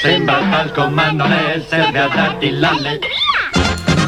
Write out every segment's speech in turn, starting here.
Sembra al comando me serve a darti l'alle.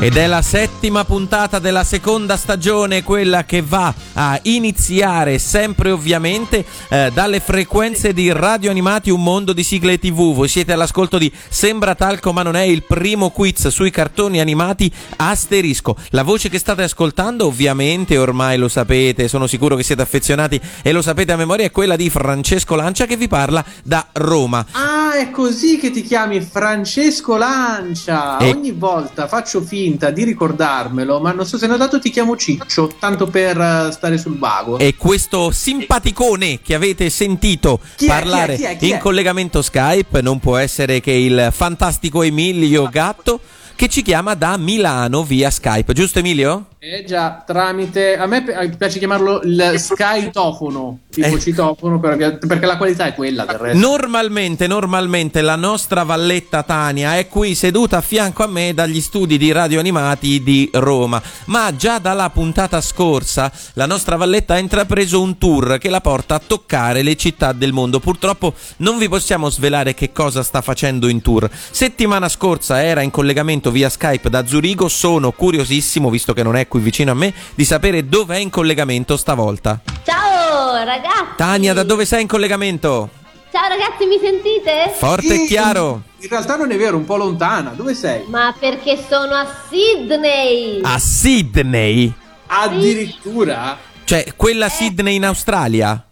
Ed è la settima puntata della seconda stagione, quella che va a iniziare sempre ovviamente eh, dalle frequenze di Radio Animati Un Mondo di Sigle TV. Voi siete all'ascolto di Sembra Talco ma non è il primo quiz sui cartoni animati asterisco. La voce che state ascoltando ovviamente ormai lo sapete, sono sicuro che siete affezionati e lo sapete a memoria, è quella di Francesco Lancia che vi parla da Roma. Ah, è così che ti chiami Francesco Lancia. E- Ogni volta faccio finta di ricordarmelo, ma non so se ne ho dato ti chiamo Ciccio, tanto per eh, stare sul vago. E questo simpaticone che avete sentito Chi è, parlare chi è, chi è, chi in è? collegamento Skype non può essere che il fantastico Emilio Gatto che ci chiama da Milano via Skype, giusto Emilio? Eh già, tramite... A me pi- piace chiamarlo il skytofono, tipo Eh. citofono, perché, perché la qualità è quella del resto. Normalmente, normalmente la nostra valletta Tania è qui seduta a fianco a me dagli studi di radio animati di Roma, ma già dalla puntata scorsa la nostra valletta ha intrapreso un tour che la porta a toccare le città del mondo. Purtroppo non vi possiamo svelare che cosa sta facendo in tour. Settimana scorsa era in collegamento via Skype da Zurigo, sono curiosissimo, visto che non è qui vicino a me, di sapere dove è in collegamento stavolta. Ciao ragazzi! Tania, da dove sei in collegamento? Ciao ragazzi, mi sentite? Forte e Sì, chiaro. In realtà non è vero, un po' lontana. Dove sei? Ma perché sono a Sydney? A Sydney? Addirittura? Cioè, quella Sydney in Australia?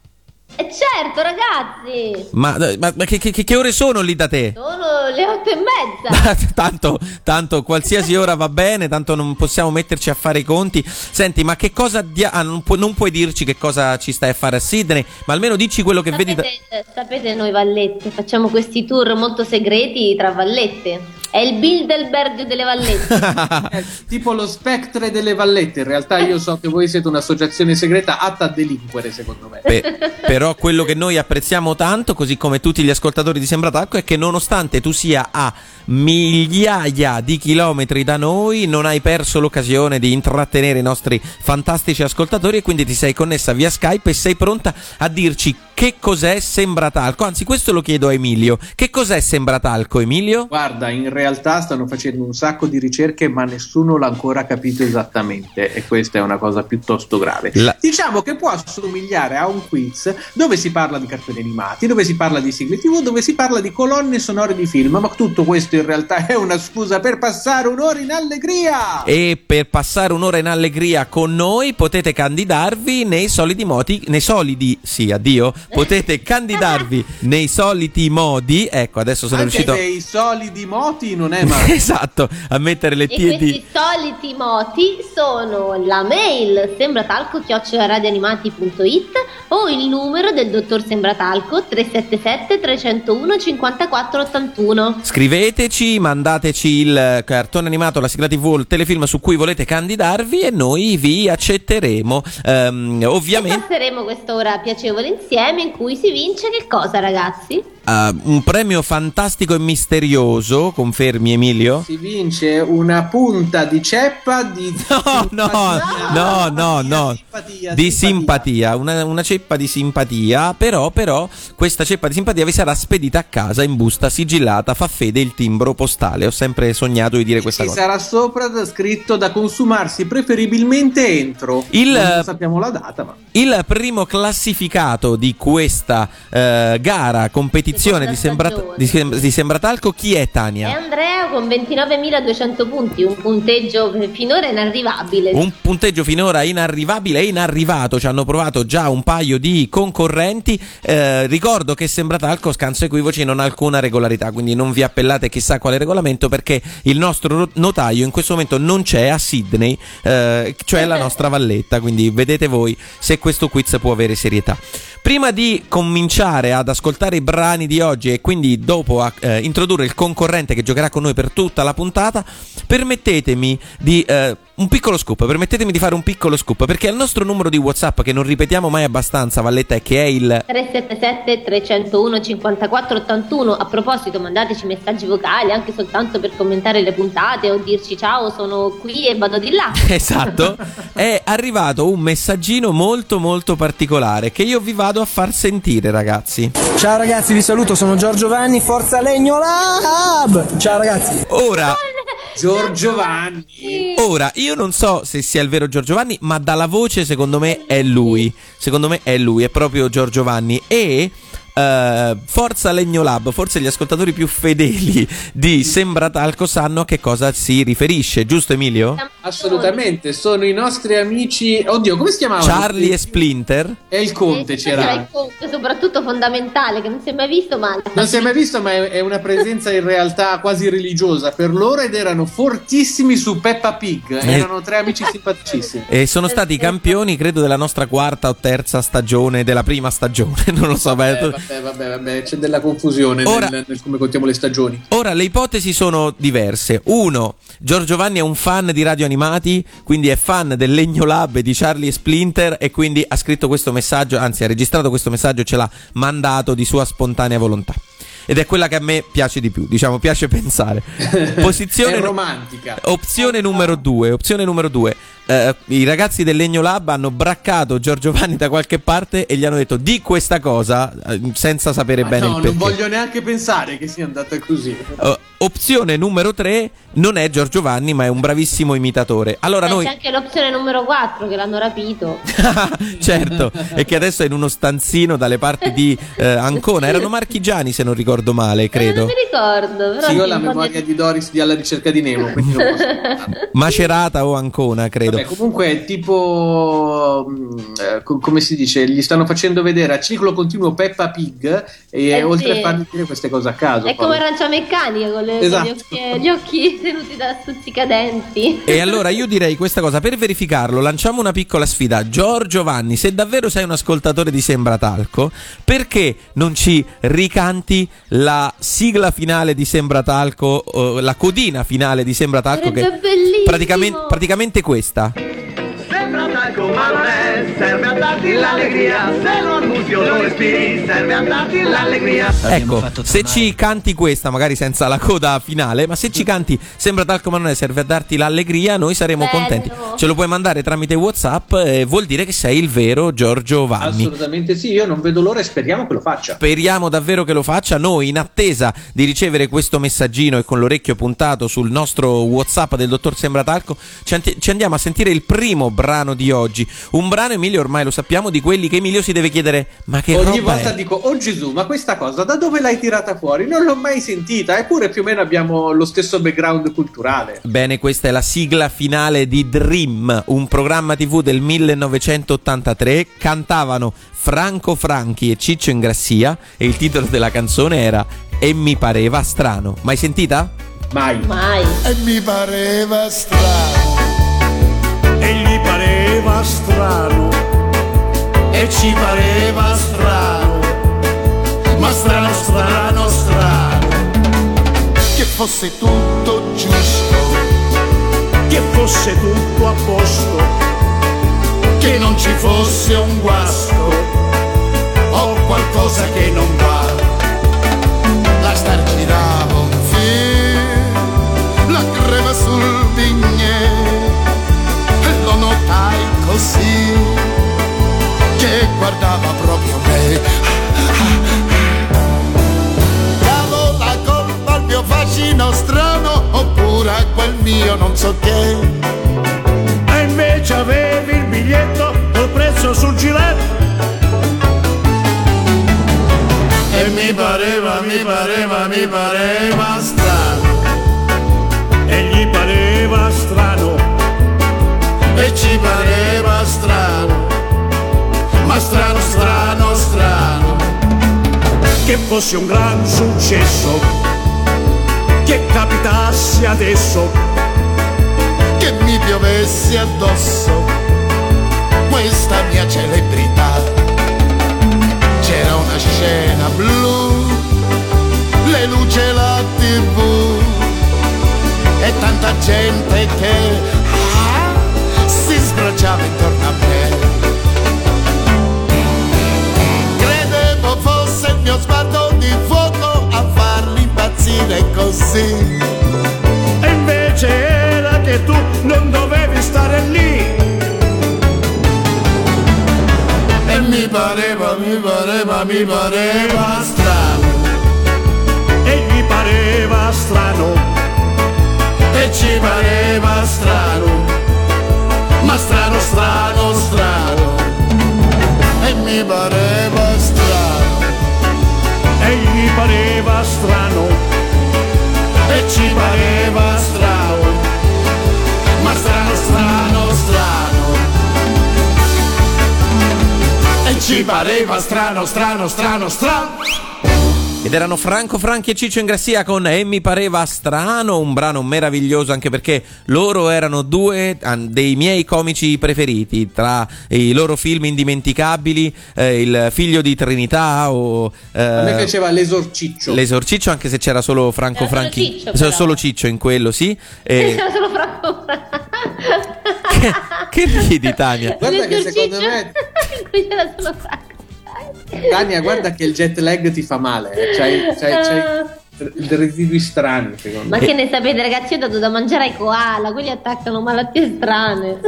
E certo ragazzi! Ma, ma- ma che, che- che ore sono lì da te? Sono le otto e mezza! tanto, tanto qualsiasi ora va bene, tanto non possiamo metterci a fare i conti. Senti, ma che cosa dia- ah, non, pu- non puoi dirci che cosa ci stai a fare a Sydney, ma almeno dici quello che vedi da- Sapete, sapete noi vallette, facciamo questi tour molto segreti tra vallette. È il Bilderberg delle vallette. Tipo lo spectre delle vallette. In realtà io so che voi siete un'associazione segreta atta a delinquere, secondo me. Pe- però quello che noi apprezziamo tanto, così come tutti gli ascoltatori di Sembratacco, è che nonostante tu sia a migliaia di chilometri da noi, non hai perso l'occasione di intrattenere i nostri fantastici ascoltatori e quindi ti sei connessa via Skype e sei pronta a dirci che cos'è Sembratalco. Anzi, questo lo chiedo a Emilio. Che cos'è Sembratalco, Emilio? Guarda, in realtà stanno facendo un sacco di ricerche, ma nessuno l'ha ancora capito esattamente. E questa è una cosa piuttosto grave. La- Diciamo che può assomigliare a un quiz dove si parla di cartoni animati, dove si parla di sigle TV, dove si parla di colonne sonore di film. Ma tutto questo in realtà è una scusa per passare un'ora in allegria. E per passare un'ora in allegria con noi potete candidarvi nei soliti modi, nei solidi, sì, addio, potete candidarvi nei soliti modi, ecco adesso sono Anche riuscito dei solidi moti non è male. esatto, a mettere le E T questi di... soliti moti sono la mail sembratalco-radioanimati.it o il numero del dottor Sembratalco 377 301 5481. Scriveteci, mandateci il cartone animato, la sigla TV, il telefilm su cui volete candidarvi e noi vi accetteremo. Ehm, E ovviamente passeremo quest'ora piacevole insieme in cui si vince che cosa ragazzi? Eh, un premio fantastico e misterioso, confermi Emilio? Si vince una punta di ceppa di No, no, no, no, no. Simpatia, Di simpatia, una, una ceppa di simpatia, però, però questa ceppa di simpatia vi sarà spedita a casa in busta sigillata, fa fede il timbro postale. Ho sempre sognato di dire questa Ci cosa. sarà sopra da- scritto da consumarsi preferibilmente entro. Il- non sappiamo la data, ma Il primo classificato di questa eh, gara, competizione di, Seconda Sembra- stagione. di, Sem- di Sembratalco, chi è È Tania? Andrea con 29.200 punti, un punteggio finora inarrivabile. Un punteggio finora inarrivabile e inarrivato. Ci hanno provato già un paio di concorrenti. Eh, ricordo che Sembratalco scanso equivoci non ha alcuna regolarità, quindi non vi appellate chissà quale regolamento perché il nostro ro- notaio in questo momento non c'è a Sydney, eh, cioè la nostra valletta. Quindi vedete voi se questo quiz può avere serietà. Prima di cominciare ad ascoltare i brani di oggi e quindi dopo eh, introdurre il concorrente che giocherà con noi per tutta la puntata, permettetemi di eh, un piccolo scoop, permettetemi di fare un piccolo scoop, perché il nostro numero di WhatsApp, che non ripetiamo mai abbastanza, Valletta, è che è il 377 301 54 81. A proposito, mandateci messaggi vocali anche soltanto per commentare le puntate o dirci ciao, sono qui e vado di là. Esatto, è arrivato un messaggino molto molto particolare che io vi vado a far sentire, ragazzi. Ciao ragazzi, vi saluto, sono Giorgio Vanni, Forza Legno Lab! Ciao ragazzi! Ora, Giorgio Vanni. ora, io non so se sia il vero Giorgio Vanni, ma dalla voce secondo me è lui. Secondo me è lui, è proprio Giorgio Vanni. E eh, Forza Legno Lab, forse gli ascoltatori più fedeli di Sembra Talco sanno a che cosa si riferisce, giusto Emilio? Assolutamente, sono i nostri amici. Oddio, come si chiamavano? Charlie e Splinter. E il Conte Eh, c'era. il Conte, soprattutto fondamentale, che non si è mai visto, ma Non si è mai visto, ma è una presenza in realtà quasi religiosa per loro ed erano fortissimi su Peppa Pig. Eh. Erano tre amici simpaticissimi. E sono stati i campioni, credo, della nostra quarta o terza stagione, della prima stagione, non lo so. ma- Eh, vabbè, vabbè, c'è della confusione Ora- nel, nel come contiamo le stagioni. Ora, le ipotesi sono diverse. Uno, Giorgio Vanni è un fan di radio animati, quindi è fan del Legno Lab di Charlie Splinter e quindi ha scritto questo messaggio, anzi ha registrato questo messaggio e ce l'ha mandato di sua spontanea volontà. Ed è quella che a me piace di più, diciamo, piace pensare. Posizione romantica. Opzione numero due, opzione numero due. Eh, I ragazzi del Legno Lab hanno braccato Giorgio Vanni da qualche parte e gli hanno detto di questa cosa eh, senza sapere Ma bene no, il non perché. voglio neanche pensare che sia andata così. Uh, opzione numero 3 non è Giorgio Vanni, ma è un bravissimo imitatore. Allora Eh, noi c'è anche l'opzione numero 4 che l'hanno rapito. certo, e che adesso è in uno stanzino dalle parti di eh, Ancona. Erano marchigiani, se non ricordo male, Non credo. mi ricordo, però Sì, io ho la memoria di- di Doris di Alla ricerca di Nemo, quindi non posso parlare. Macerata o Ancona, credo. Vabbè, comunque tipo mh, eh, co- come si dice, gli stanno facendo vedere a ciclo continuo Peppa Pig e Eh oltre sì. a fargli dire queste cose a caso. È poi. come arancia meccanica con, le- con Esatto. gli, occhi, gli occhi tenuti da stuzzicadenti. E allora io direi questa cosa, per verificarlo lanciamo una piccola sfida. Giorgio Vanni, se davvero sei un ascoltatore di Sembra Talco, perché non ci ricanti la sigla finale di Sembra Talco, la codina finale di Sembra Talco? Sarebbe Che bellissimo. praticamente, praticamente questa. Ecco, se ci canti questa, magari senza la coda finale, ma se ci canti Sembra Talco ma non è, serve a darti l'allegria, noi saremo Bello. contenti. Ce lo puoi mandare tramite WhatsApp e vuol dire che sei il vero Giorgio Vanni. Assolutamente sì, io non vedo l'ora e speriamo che lo faccia. Speriamo davvero che lo faccia. Noi, in attesa di ricevere questo messaggino e con l'orecchio puntato sul nostro WhatsApp del dottor Sembratalco, ci, ant- ci andiamo a sentire il primo brano di oggi. Un brano, Emilio, ormai lo sappiamo, di quelli che Emilio si deve chiedere: ma che Ogni roba volta è? dico, oh Gesù, ma questa cosa da dove l'hai tirata fuori? Non l'ho mai sentita, eppure più o meno abbiamo lo stesso background culturale. Bene, questa è la sigla finale di Dream, un programma TV del 1983. Cantavano Franco Franchi e Ciccio Ingrassia e il titolo della canzone era E mi pareva strano. Mai sentita? Mai. Mai. e mi pareva strano e gli strano e ci pareva strano ma strano strano strano. Che fosse tutto giusto che fosse tutto a posto che non ci fosse un guasto o qualcosa che non va così che guardava proprio me. Davo la colpa al mio fascino strano oppure a quel mio non so che fosse un gran successo che capitasse adesso Che mi piovesse addosso Questa mia celebrità C'era una scena blu le luci e la tv e tanta gente che ah, si sbracciava intorno a me. Mio sguardo di fuoco a farli impazzire così. E invece era che tu non dovevi stare lì. E mi pareva, mi pareva, mi pareva strano. E gli pareva strano. E ci pareva strano. Ma strano, strano, strano. E mi pareva. Gli pareva strano. E ci pareva strano. Ma strano, strano, strano. E ci pareva strano, strano, strano, strano. Ed erano Franco Franchi e Ciccio Ingrassia con E mi pareva strano, un brano meraviglioso anche perché loro erano due dei miei comici preferiti, tra i loro film indimenticabili, eh, Il figlio di Trinità o... eh, A me piaceva l'esorciccio. L'esorciccio anche se c'era solo Franco C'era solo Franchi, Ciccio, solo- però. solo Ciccio in quello, sì. E- C'era solo Franco che, che ridi Tania? Guarda che secondo me, In cui c'era solo Franco Tania, guarda che il jet lag ti fa male. eh. C'hai, c'hai, c'hai dei residui strani, secondo Ma me. che ne sapete ragazzi, io ho dato da mangiare ai koala, quelli attaccano malattie strane.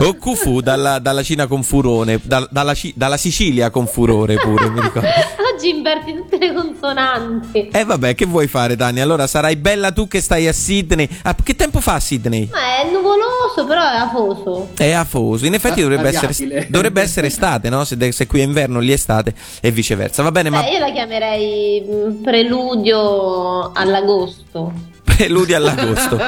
O Cufu dalla, dalla Cina con furone, dal- dalla, dalla Sicilia con furore pure, mi ricordo. Oggi inverti tutte le consonanti. E vabbè, che vuoi fare, Dani? Allora sarai bella tu che stai a Sydney. Ah, che tempo fa a Sydney? Ma è nuvoloso, però è afoso. È afoso. In effetti Ah, dovrebbe essere, dovrebbe essere estate, no? Se, de- se qui è inverno, lì è estate e viceversa. Va bene, ma Beh, io la chiamerei mm, preludio all'agosto. Preludi all'agosto.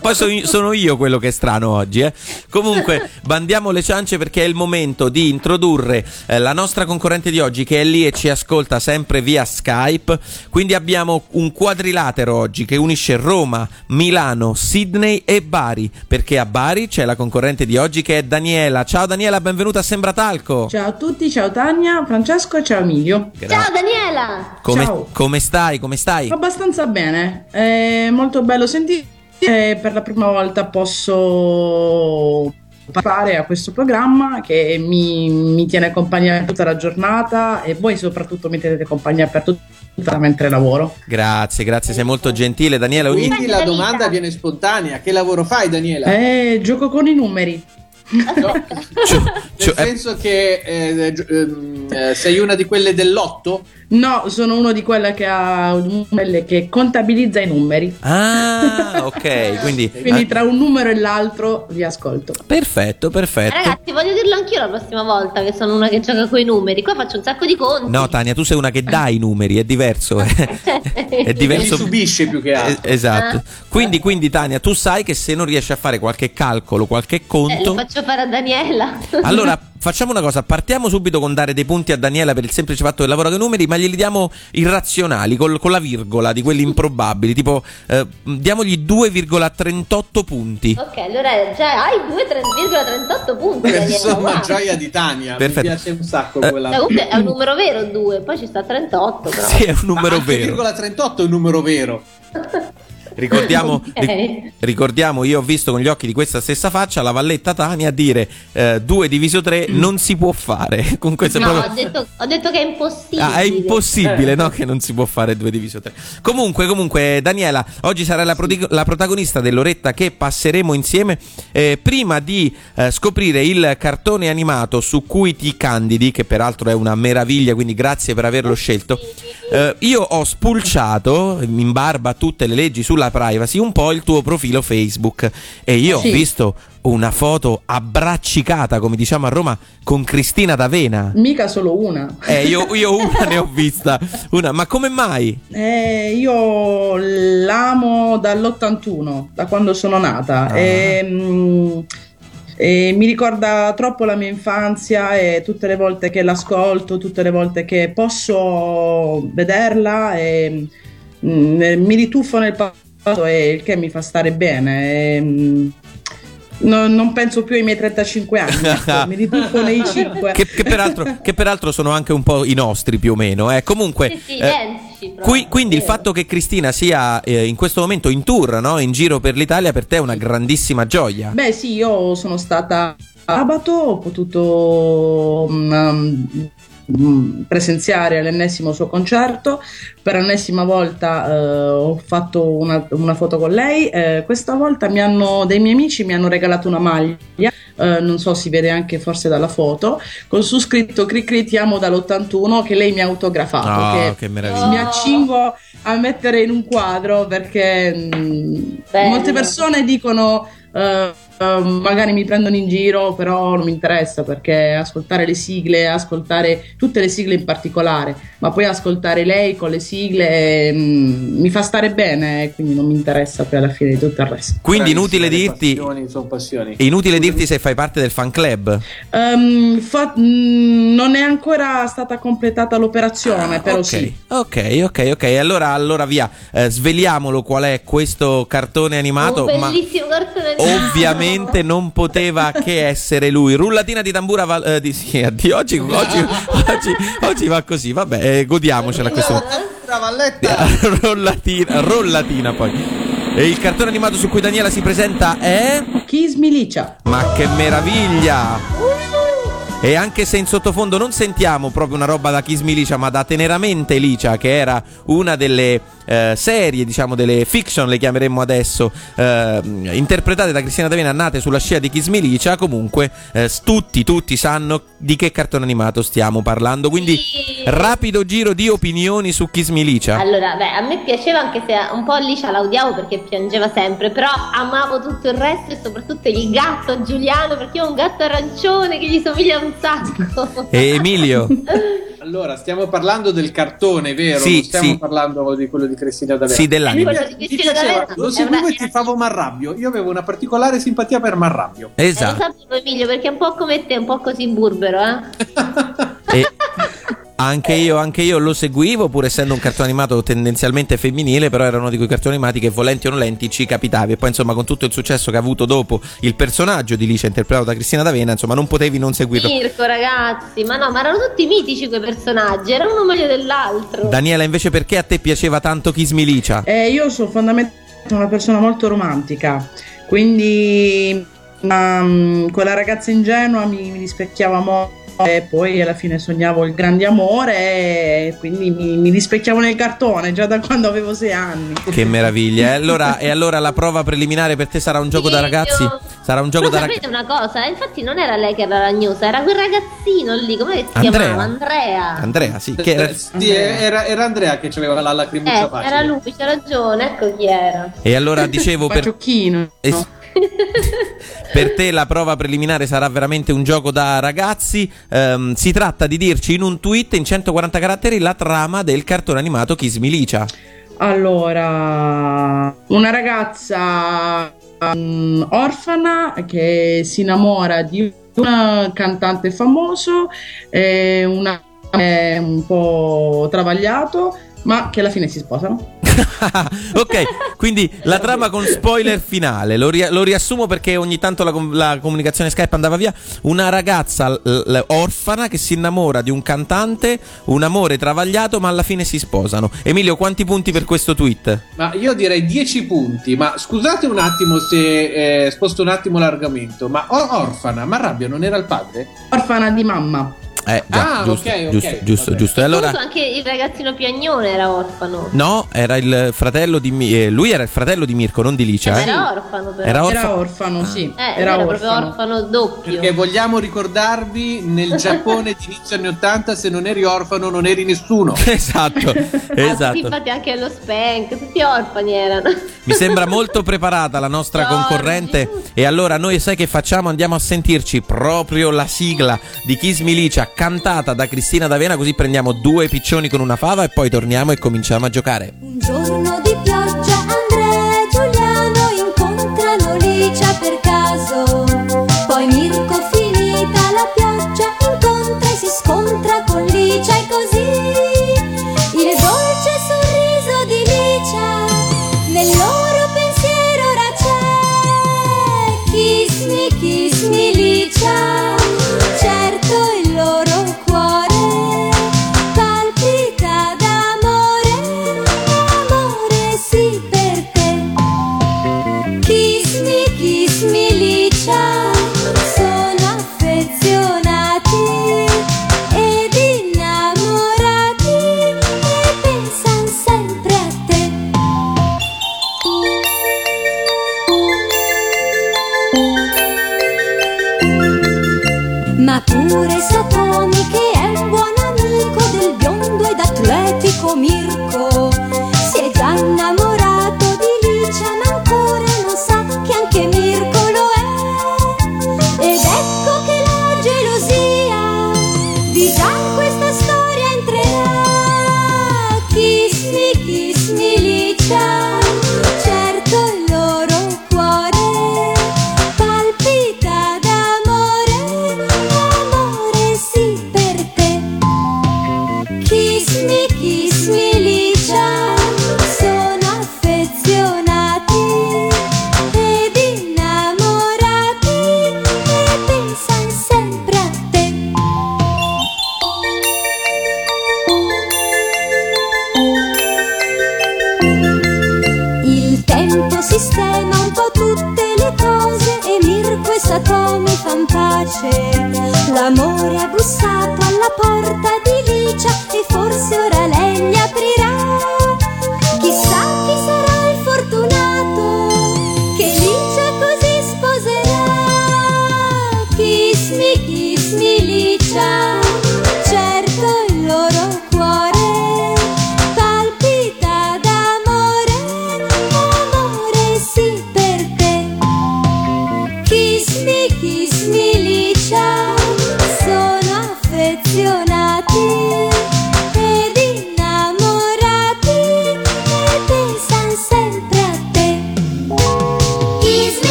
Poi so- sono io quello che è strano oggi, eh. Comunque, bandiamo le ciance perché è il momento di introdurre eh, la nostra concorrente di oggi che è lì e ci ascolta sempre via Skype. Quindi abbiamo un quadrilatero oggi che unisce Roma, Milano, Sydney e Bari. Perché a Bari c'è la concorrente di oggi che è Daniela. Ciao Daniela, benvenuta a Sembratalco. Ciao a tutti, ciao Tania, Francesco e ciao Emilio. Ciao Daniela! Come, ciao. come stai? Come stai? Abbastanza bene, è molto bello sentire. e Per la prima volta posso partecipare a questo programma che mi, mi tiene compagnia per tutta la giornata e voi soprattutto mi tenete compagnia per tutta mentre lavoro. Grazie, grazie, sei molto gentile Daniela. Ogni... Quindi la domanda viene spontanea. Che lavoro fai, Daniela? Eh, gioco con i numeri. No, Cioè- nel cioè- senso che eh, gi- ehm, eh, sei una di quelle dell'otto? No, sono uno di quelle che ha quelle che contabilizza i numeri. Ah, ok, quindi... Quindi tra un numero e l'altro vi ascolto. Perfetto, perfetto. Ragazzi, voglio dirlo anch'io la prossima volta che sono una che gioca coi numeri. Qua faccio un sacco di conti. No, Tania, tu sei una che dà i numeri, è diverso. eh. è Li diverso. subisce più che altro. Eh, Esatto. Ah. Quindi, quindi, Tania, tu sai che se non riesci a fare qualche calcolo, qualche Eh, lo conto. faccio fare a Daniela. Allora, facciamo una cosa: partiamo subito con dare dei punti a Daniela per il semplice fatto che lavora con i numeri, ma glieli diamo irrazionali, col- con la virgola di quelli improbabili. Tipo, eh, diamogli 2,38 punti. ok, allora già hai 2,38 punti. Daniela. Insomma, wow. gioia di Tania. Perfetto. Mi piace un sacco Eh, quella. Cioè, comunque è un numero vero 2, poi ci sta 38 però. Sì, è un numero Ma anche vero. virgola 38 è un numero vero. Ricordiamo, Ok. ri- ricordiamo, io ho visto con gli occhi di questa stessa faccia la valletta Tania dire 2 diviso 3 non si può fare. Con questo è No, proprio- ho detto, ho detto che è impossibile. Ah, è impossibile, no? Che non si può fare 2 diviso 3. Comunque, comunque, Daniela, oggi sarai la, prodi- la protagonista dell'oretta che passeremo insieme. Eh, prima di eh, scoprire il cartone animato su cui ti candidi, che peraltro è una meraviglia, quindi grazie per averlo scelto. eh, io ho spulciato in barba tutte le leggi sulla privacy un po' il tuo profilo Facebook e io ho Sì. visto una foto abbraccicata, come diciamo a Roma, con Cristina D'Avena. Mica solo una. Eh, io, io una ne ho vista. Una, ma come mai? Eh, io l'amo dall'81, da quando sono nata. Ah. E, mm, e mi ricorda troppo la mia infanzia e tutte le volte che l'ascolto, tutte le volte che posso vederla e mm, mi rituffo nel passato e il che mi fa stare bene. E, mm, non, non penso più ai miei 35 anni, ecco, mi rituffo nei 5. Che, che peraltro, che peraltro sono anche un po' i nostri più o meno. Eh. Comunque, Sì, sì, eh. Qui- quindi il fatto che Cristina sia eh, in questo momento in tour, no? in giro per l'Italia, per te è una grandissima gioia. Beh sì, io sono stata sabato, ho potuto mm, mm, presenziare all'ennesimo suo concerto, per l'ennesima volta eh, ho fatto una, una foto con lei, eh, questa volta mi hanno, dei miei amici mi hanno regalato una maglia, eh, non so si vede anche forse dalla foto, con su scritto Cri Cri ti amo dall'81 che lei mi ha autografato. Ah, che che meraviglia. mi accingo a mettere in un quadro perché mm, Bello. molte persone dicono eh, eh, magari mi prendono in giro però non mi interessa perché ascoltare le sigle ascoltare tutte le sigle in particolare ma poi ascoltare lei con le sigle mm, mi fa stare bene quindi non mi interessa poi alla fine di tutto il resto Quindi inutile le dirti, passioni sono passioni. inutile dirti se fai parte del fan club. Ehm, fa- mm, non è ancora stata completata l'operazione però ok, sì ok, ok, ok. Allora, allora via, eh, sveliamolo qual è questo cartone animato. Un ma bellissimo cartone animato. ovviamente non poteva che essere lui. Rullatina di tambura val- eh, di, sì, di oggi, oggi, oggi, oggi va così. Vabbè, eh, godiamocela questo. Valletta. rollatina, rollatina poi. E il cartone animato su cui Daniela si presenta è. Kiss Milicia Ma che meraviglia! E anche se in sottofondo non sentiamo proprio una roba da Kiss Me Licia, ma da Teneramente Licia, che era una delle eh, serie, diciamo delle fiction, le chiameremmo adesso, eh, interpretate da Cristina D'Avena, nate sulla scia di Kiss Me Licia, comunque eh, tutti, tutti sanno di che cartone animato stiamo parlando. Quindi Sì. rapido giro di opinioni su Kiss Me Licia. Allora, beh, a me piaceva anche se un po' Alicia la odiavo perché piangeva sempre, però amavo tutto il resto e soprattutto il gatto Giuliano perché ho un gatto arancione che gli somiglia un sacco. E Emilio? Allora, stiamo parlando del cartone, vero? Sì, non stiamo sì. parlando di quello di Cristina D'Avena. Sì, dell'anime. Quello di Cristina D'Avena lo seguivo e ti favo Marrabbio. Io avevo una particolare simpatia per Marrabbio. Eh, lo Esatto. sapevo Emilio perché è un po' come te, un po' così burbero, eh? E anche io, anche io lo seguivo, pur essendo un cartone animato tendenzialmente femminile, però era uno di quei cartoni animati che volenti o nolenti ci capitavi. E poi, insomma, con tutto il successo che ha avuto dopo il personaggio di Licia interpretato da Cristina D'Avena, insomma, non potevi non seguirlo. Mirko, ragazzi, ma no, ma erano tutti mitici quei personaggi, era uno meglio dell'altro. Daniela, invece, perché a te piaceva tanto Kiss Me Licia? Eh, io sono fondamentalmente una persona molto romantica, quindi mm, quella ragazza ingenua mi, mi rispecchiava molto e poi alla fine sognavo il grande amore e quindi mi, mi rispecchiavo nel cartone già da quando avevo sei anni. Che meraviglia. E allora, e allora la prova preliminare per te sarà un gioco da ragazzi? io- Sarà un gioco Però da sapete ragazzi. una cosa? Infatti non era lei che era ragnosa, era quel ragazzino lì, come si Andrea. chiamava? Andrea. Andrea, sì, che era- Sì, era, era Andrea che aveva la lacrimuccia Eh, facile. era lui, c'ha ragione, ecco chi era. E allora dicevo per, Paciocchino. Eh sì. per te la prova preliminare sarà veramente un gioco da ragazzi. Ehm, si tratta di dirci in un tweet in 140 caratteri la trama del cartone animato Kiss Me Licia. Allora, una ragazza mm, orfana che si innamora di un cantante famoso, e una è un po' travagliato, ma che alla fine si sposano. ok, quindi la trama con spoiler finale. Lo, ria- lo riassumo perché ogni tanto la, com- la comunicazione Skype andava via. Una ragazza l- l- orfana che si innamora di un cantante, un amore travagliato, ma alla fine si sposano. Emilio, quanti punti per questo tweet? Ma io direi 10 punti, ma scusate un attimo se eh, sposto un attimo l'argomento, ma or- orfana, ma Rabbia non era il padre? Orfana di mamma. Eh, già, Ah, giusto, ok, ok, giusto, giusto. E allora. Anche il ragazzino piagnone era orfano. No, era il fratello di Mi- eh, lui era il fratello di Mirko, non di Licia. eh. Era orfano però. Era Era orfano. orfano, sì. Eh, era era proprio orfano. orfano doppio. Perché vogliamo ricordarvi, nel Giappone di inizio anni 80, se non eri orfano non eri nessuno. Esatto, Ah, sì, esatto. infatti anche lo Spank, tutti orfani erano. Mi sembra molto preparata la nostra Giorgi. concorrente e allora noi sai che facciamo? Andiamo a sentirci proprio la sigla di Kiss Me Cantata da Cristina D'Avena così prendiamo due piccioni con una fava e poi torniamo e cominciamo a giocare. Un giorno di pioggia Andrea e Giuliano incontrano Licia per murei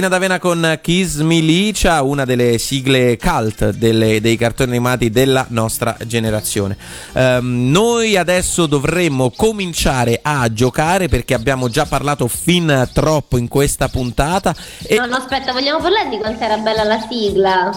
Cristina D'Avena con Kiss Me Licia, una delle sigle cult delle- dei cartoni animati della nostra generazione. Ehm, noi adesso dovremmo cominciare a giocare perché abbiamo già parlato fin troppo in questa puntata e, No, no, aspetta, vogliamo parlare di quanto era bella la sigla?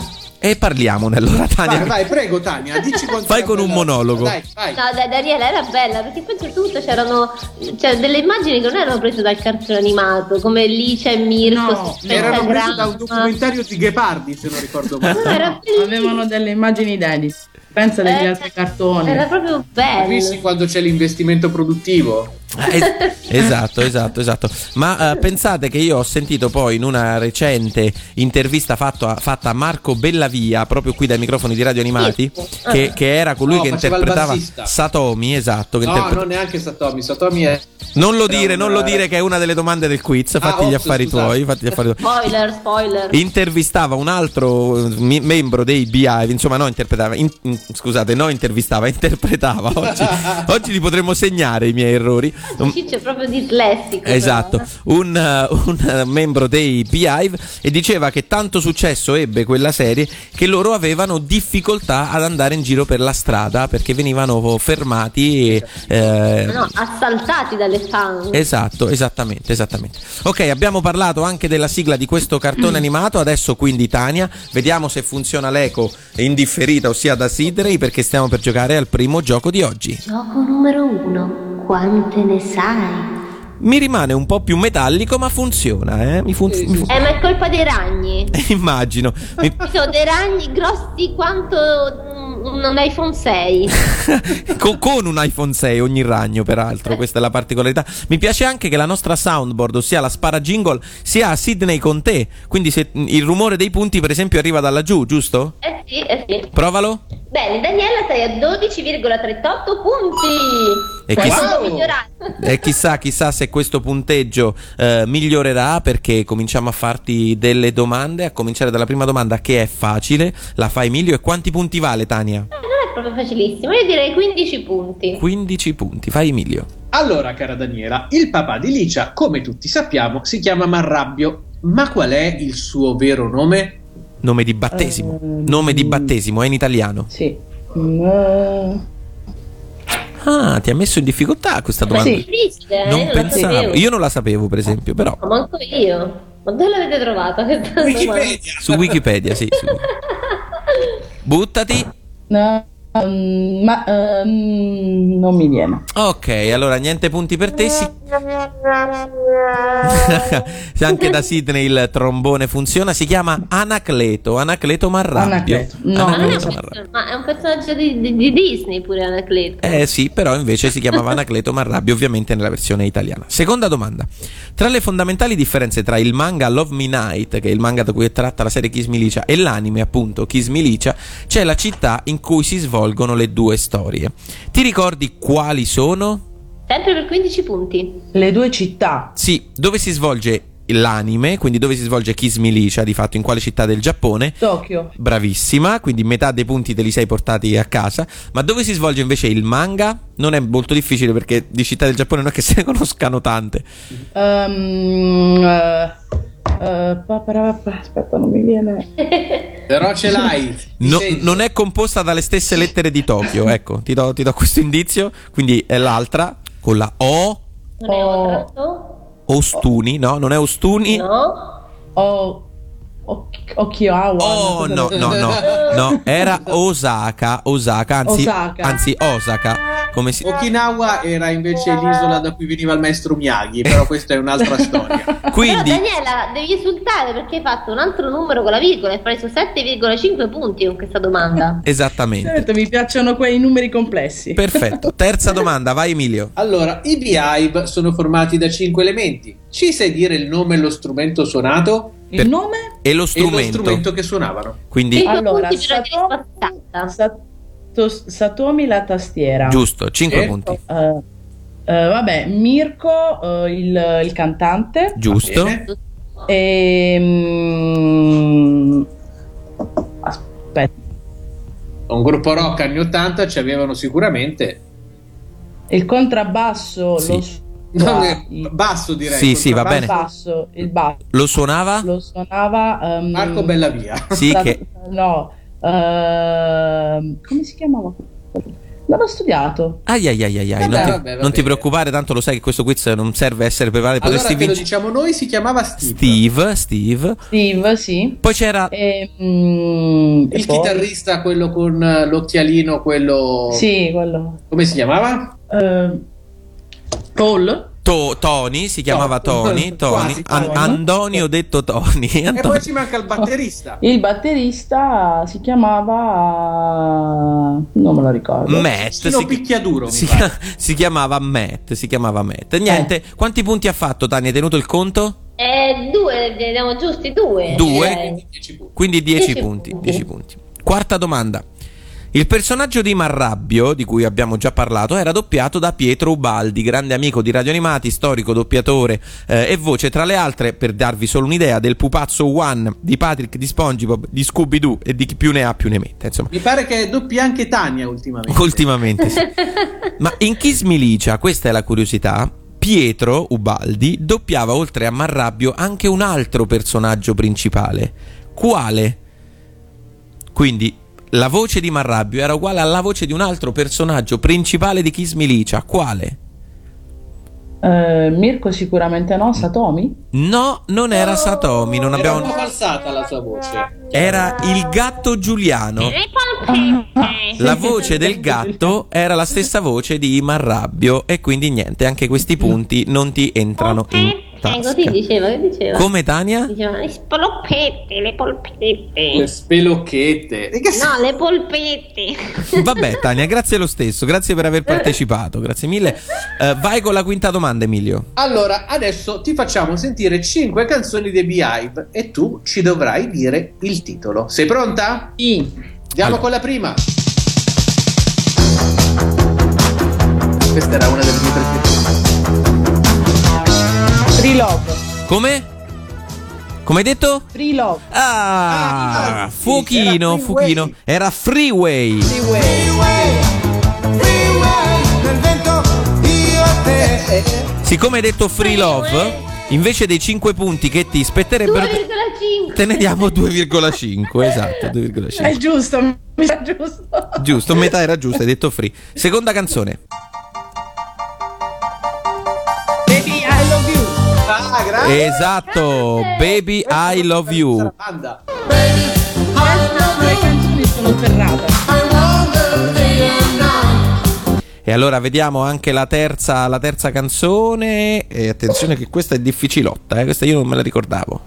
E parliamone allora Tania. Vai, vai, prego Tania, dici quanto Fai con un bella monologo. Dai, vai. No, dai, Daniela era bella perché poi c'è tutto, c'erano cioè, delle immagini che non erano prese dal cartone animato, come Licia e Mirko. No, Erano prese da un documentario di Ghepardi, se non ricordo male. No. Avevano delle immagini dedite. Pensa degli Eh, altri cartoni. Era proprio Capisci bello. quando c'è l'investimento produttivo? Eh, esatto, esatto, esatto. Ma eh, pensate che io ho sentito poi in una recente intervista fatto a- fatta a Marco Bellavia, proprio qui dai microfoni di Radio Animati, che, che era colui No, che interpretava. Satomi, esatto. Che No, interpreta- non neanche Satomi. Satomi è. Non lo dire, non lo dire che è una delle domande del quiz, fatti Ah, gli ops, affari scusate. tuoi, fatti gli affari tuoi. Spoiler, spoiler. Intervistava un altro eh, mi- membro dei Beehive, insomma, no, interpretava, in- in- scusate, no, intervistava, interpretava. Oggi, oggi li potremmo segnare i miei errori. Un- Ciccio è proprio dislessico. Esatto, un, uh, un, uh, membro dei Beehive e diceva che tanto successo ebbe quella serie che loro avevano difficoltà ad andare in giro per la strada perché venivano fermati. E, eh, eh. No, assaltati dalle fan. Esatto, esattamente, esattamente. Ok, abbiamo parlato anche della sigla di questo cartone animato, adesso quindi Tania, vediamo se funziona l'eco indifferita, ossia da Sidney, perché stiamo per giocare al primo gioco di oggi. Gioco numero uno. Quante ne sai? Mi rimane un po' più metallico, ma funziona, eh? Mi fun- mi fun- Eh, ma è colpa dei ragni. Immagino. Mi- Ci sono dei ragni grossi quanto mm, un iPhone 6. con, con un iPhone 6 ogni ragno, peraltro, questa è la particolarità. Mi piace anche che la nostra soundboard, ossia la spara jingle, sia a Sydney con te. Quindi se il rumore dei punti, per esempio, arriva da laggiù, giusto? Eh sì, eh sì. Provalo. Bene, Daniela sei a 12,38 punti. E chissà- migliorare. E chissà, chissà se questo punteggio eh, migliorerà perché cominciamo a farti delle domande, a cominciare dalla prima domanda che è facile, la fa Emilio e quanti punti vale Tania? Eh, Non è proprio facilissimo, io direi 15 punti. 15 punti, fai Emilio. Allora, cara Daniela, il papà di Licia, come tutti sappiamo, si chiama Marrabbio. Ma qual è il suo vero nome? Nome di battesimo, Ehm. nome di battesimo, è in italiano. Sì. Eh, Ah, ti ha messo in difficoltà questa domanda. Sì. Difficile, eh, Non non la pensavo, sapevo. io non la sapevo per esempio, però Ma manco io. Ma dove l'avete trovata questa domanda? Wikipedia. su Wikipedia, sì. su- Buttati. No, mm, ma ehm, non mi viene. Ok, allora niente punti per te. Si... Se anche da Sydney il trombone funziona, si chiama Anacleto, Anacleto Marrabbio. Anacleto. No, Ma, non è Anacleto un Marrabbio. person- ma è un personaggio di, di- di Disney pure Anacleto. Eh sì, però invece si chiamava Anacleto Marrabbio, ovviamente nella versione italiana. Seconda domanda. Tra le fondamentali differenze tra il manga Love Me Night, che è il manga da cui è tratta la serie Kiss Me Licia, e l'anime, appunto, Kiss Me Licia, c'è la città in cui si svolgono le due storie. Ti ricordi quali sono? Sempre per 15 punti. Le due città. Sì, dove si svolge l'anime, quindi dove si svolge Kiss Milicia, di fatto in quale città del Giappone. Tokyo. Bravissima, quindi metà dei punti te li sei portati a casa. Ma dove si svolge invece il manga? Non è molto difficile perché di città del Giappone non è che se ne conoscano tante. Ehm, eh, pa- aspetta, non mi viene. Però ce l'hai. No- non è composta dalle stesse lettere di Tokyo, ecco, ti do, ti do questo indizio. Quindi è l'altra con la O, Non è Otranto? Ostuni, no? Non è Ostuni. No? O, o, Okinawa. Oh no, no, no, no, era Osaka, Osaka, anzi, Osaka. anzi Osaka, come si... Okinawa era invece l'isola da cui veniva il maestro Miyagi, però questa è un'altra storia. Quindi, Però Daniela, devi esultare perché hai fatto un altro numero con la virgola e hai preso 7,5 punti con questa domanda. esattamente. Certo, mi piacciono quei numeri complessi. Perfetto. Terza domanda, vai Emilio. Allora, i Beehive sono formati da cinque elementi. Ci sai dire il nome e lo strumento suonato? Il nome? E lo E lo strumento. strumento che suonavano. Quindi, Allora, risposta. Sato- Satomi la tastiera. giusto, 5 Sì. punti. Eh, eh, vabbè, Mirko, eh, il, il cantante. Giusto. E, mm, aspetta, Un gruppo rock anni 80 ci avevano sicuramente. il contrabbasso Sì. lo è- il basso direi. Sì, sì, va bene. basso, il basso Lo suonava? lo suonava ehm, Marco Bellavia. Sì, Sa- che... no ehm, come si chiamava non l'ho studiato Ai ai ai ai Vabbè, non, ti, vabbè, va non ti preoccupare, tanto lo sai che questo quiz non serve a essere preparati. Allora Potresti te lo vincere. diciamo noi, si chiamava Steve. Steve, Steve. Steve sì Poi c'era e, mm, Il chitarrista, quello con l'occhialino, quello... sì quello Come si chiamava? Ehm, Paul To- Tony, si chiamava To- Tony. Tony. quasi An- Tony. Antonio detto Tony. E Antonio. poi ci manca il batterista. il batterista si chiamava non me lo ricordo Matt. Sino Si, picchiaduro. si chia- si chiamava Matt. Si chiamava Matt. Niente, quanti punti ha fatto Tani? Hai tenuto il conto? Eh, due, ne diamo giusti due. Due? punti. Quindi 10 Dieci punti, punti. 10 punti. Quarta domanda. Il personaggio di Marrabbio, di cui abbiamo già parlato, era doppiato da Pietro Ubaldi, grande amico di Radio Animati, storico doppiatore eh, e voce, tra le altre, per darvi solo un'idea, del pupazzo One, di Patrick, di SpongeBob, di Scooby-Doo e di chi più ne ha più ne metta. Insomma, Mi pare che doppia anche Tania ultimamente. ultimamente sì. Ma in Kiss Milicia, questa è la curiosità, Pietro Ubaldi doppiava oltre a Marrabbio anche un altro personaggio principale. Quale? Quindi la voce di Marrabbio era uguale alla voce di un altro personaggio principale di Kiss Milicia. Quale? Eh, Mirko sicuramente no Satomi No, non era Satomi, non Era un abbiamo... po' falsata la sua voce. Era il gatto Giuliano. La voce del gatto era la stessa voce di Marrabbio e quindi niente, anche questi punti non ti entrano in Eh, così tasca. diceva, che diceva? Come Tania? Diceva, le spoloppette, le Le polpette. spelocchette. E che s- No, le polpette. Vabbè, Tania, grazie lo stesso, grazie per aver partecipato, grazie mille. Eh, vai con la quinta domanda, Emilio. Allora, adesso ti facciamo sentire 5 canzoni dei Beehive e tu ci dovrai dire il titolo. Sei pronta? sì Andiamo Allora. con la prima. Questa era una delle mie preferite. Free Love Come? Come hai detto? Free Love Ah, Ah, sì, fuochino, era Freeway. fuochino. Era Freeway. Siccome hai detto Free Love, invece dei 5 punti che ti spetterebbero, te- 2,5. te ne diamo 2,5. Esatto, è 2,5. giusto mi sa giusto Giusto, metà era giusta, hai detto free. Seconda canzone. Grazie. Esatto, Baby I Love You. Banda. le canzoni sono ferrata E allora vediamo anche la terza, la terza canzone. E attenzione che questa è difficilotta, eh? questa io non me la ricordavo.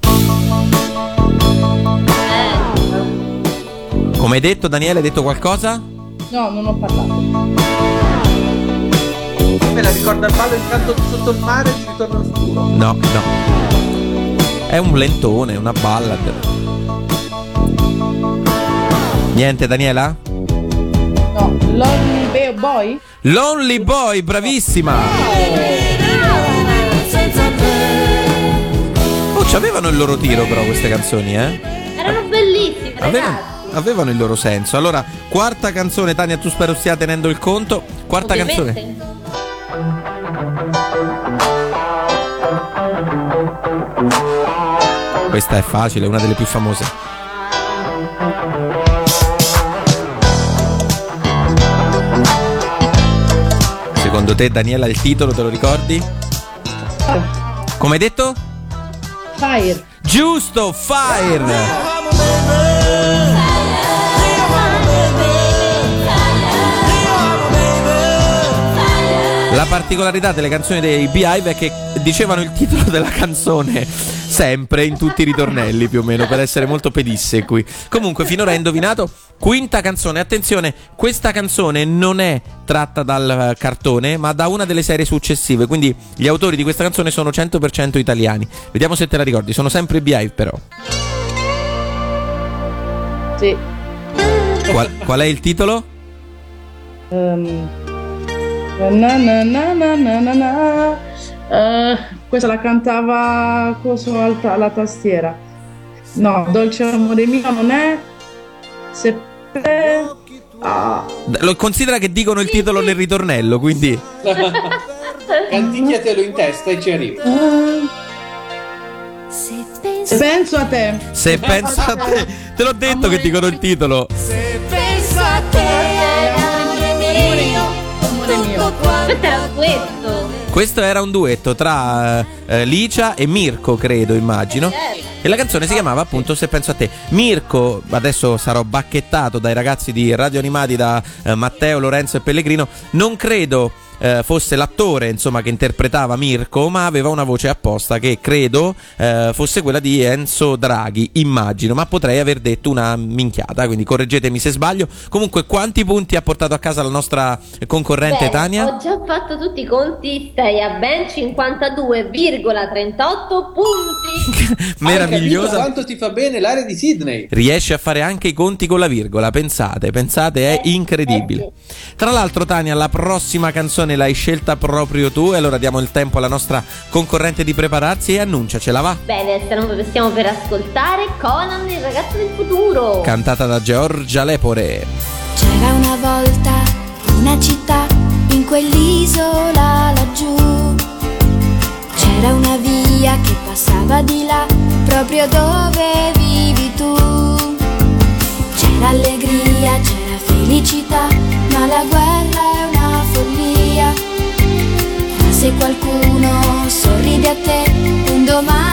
Come hai detto, Daniele, hai detto qualcosa? no non ho parlato Me la ricorda il ballo intanto sotto il mare ci ritorno al futuro. No, no. È un lentone, una ballad. Niente, Daniela? no Lonely Boy Lonely Boy, bravissima! C'avevano il loro tiro però queste canzoni, eh? Erano bellissime, Avevano, avevano il loro senso. Allora, quarta canzone, Tania, tu spero stia tenendo il conto. Quarta Ovviamente. canzone. Questa è facile, una delle più famose. Secondo te, Daniela, il titolo te lo ricordi? Come hai detto? Fire. Giusto, Fire! La particolarità delle canzoni dei Beehive è che dicevano il titolo della canzone sempre in tutti i ritornelli più o meno per essere molto pedissequi. Comunque finora hai indovinato quinta canzone. Attenzione, questa canzone non è tratta dal cartone, ma da una delle serie successive, quindi gli autori di questa canzone sono 100% italiani. Vediamo se te la ricordi, sono sempre Beehive però. Sì. Qual, qual è il titolo? Ehm, na na na na na na na. Eh, questa la cantava coso alta alla tastiera. No, Dolce amore mio non è. Se ah, Lo considera che dicono il titolo nel ritornello, quindi Canticchiatelo in testa e ci arrivi. se penso a te. se pensa a te, te l'ho detto che dicono il titolo. Penso a te, Questo era un duetto. Questo era un duetto tra eh, Licia e Mirko, credo, immagino. E la canzone si chiamava appunto Se penso a te. Mirko, adesso sarò bacchettato dai ragazzi di Radio Animati da eh, Matteo, Lorenzo e Pellegrino. Non credo eh, fosse l'attore, insomma, che interpretava Mirko, ma aveva una voce apposta che credo eh, fosse quella di Enzo Draghi, immagino, ma potrei aver detto una minchiata, quindi correggetemi se sbaglio. Comunque, quanti punti ha portato a casa la nostra concorrente Bene, Tania? Ho già fatto tutti i conti, stai a ben 52,38 punti. Meravigliosa. quanto ti fa bene l'area di Sydney? riesce a fare anche i conti con la virgola. Pensate, pensate, è incredibile. Tra l'altro, Tania, la prossima canzone l'hai scelta proprio tu. E allora diamo il tempo alla nostra concorrente di prepararsi e annunciacela, va. Bene, stiamo, stiamo per ascoltare Conan, il ragazzo del futuro. Cantata da Giorgia Lepore. C'era una volta una città in quell'isola laggiù. C'era una via che passava di là, proprio dove vivi tu. C'era allegria, c'era felicità, ma la guerra è una se qualcuno sorride a te, un domani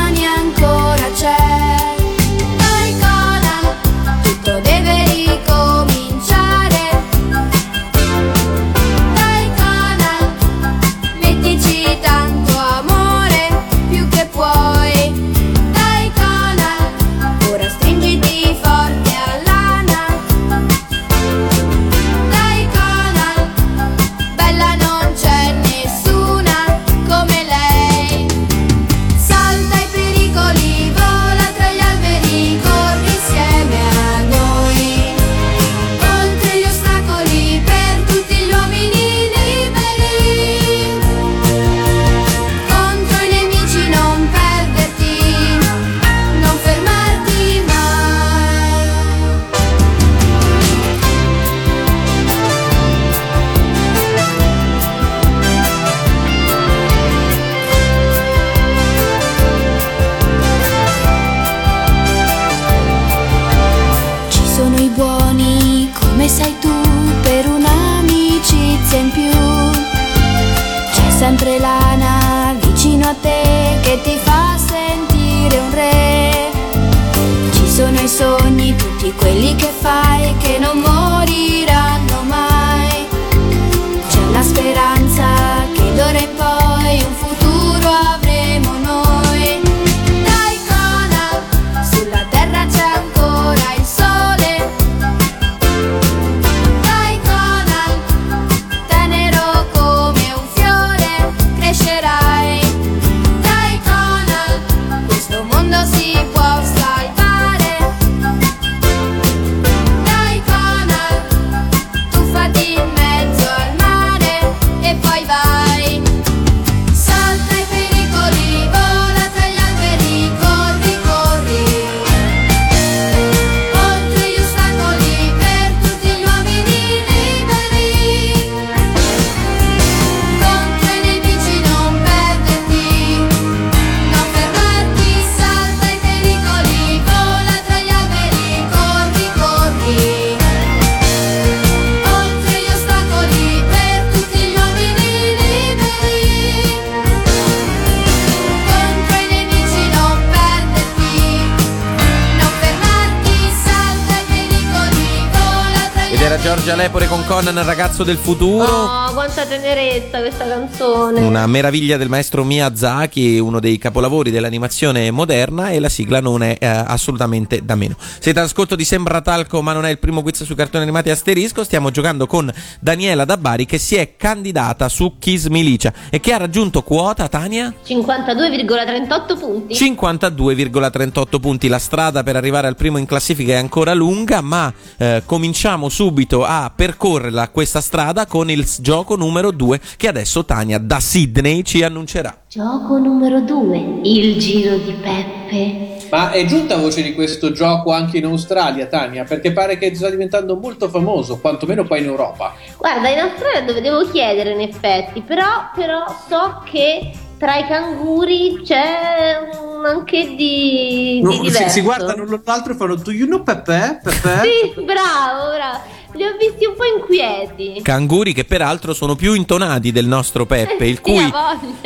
ragazzo del futuro. Oh, quanta tenerezza questa canzone. Una meraviglia del maestro Miyazaki, uno dei capolavori dell'animazione moderna e la sigla non è eh, assolutamente da meno. Siete all'ascolto di Sembra Talco ma non è il primo quiz su cartoni animati asterisco, stiamo giocando con Daniela da Bari che si è candidata su Kiss Milicia e che ha raggiunto quota, Tania? 52,38 punti. 52,38 punti. La strada per arrivare al primo in classifica è ancora lunga, ma eh, cominciamo subito a percorrerla questa strada con il gioco numero 2 che adesso Tania da Sydney ci annuncerà. Gioco numero 2, il giro di Peppe. Ma è giunta voce di questo gioco anche in Australia, Tania? Perché pare che sta diventando molto famoso, quantomeno qua in Europa. Guarda, in Australia dove devo chiedere in effetti, però, però so che tra i canguri c'è un anche di, di No, si, diverso. si guardano l'un l'altro e fanno Do you know Pepe? Pepe? Sì, bravo, bravo. Li ho visti un po' inquieti. Canguri che peraltro sono più intonati del nostro Peppe, il cui,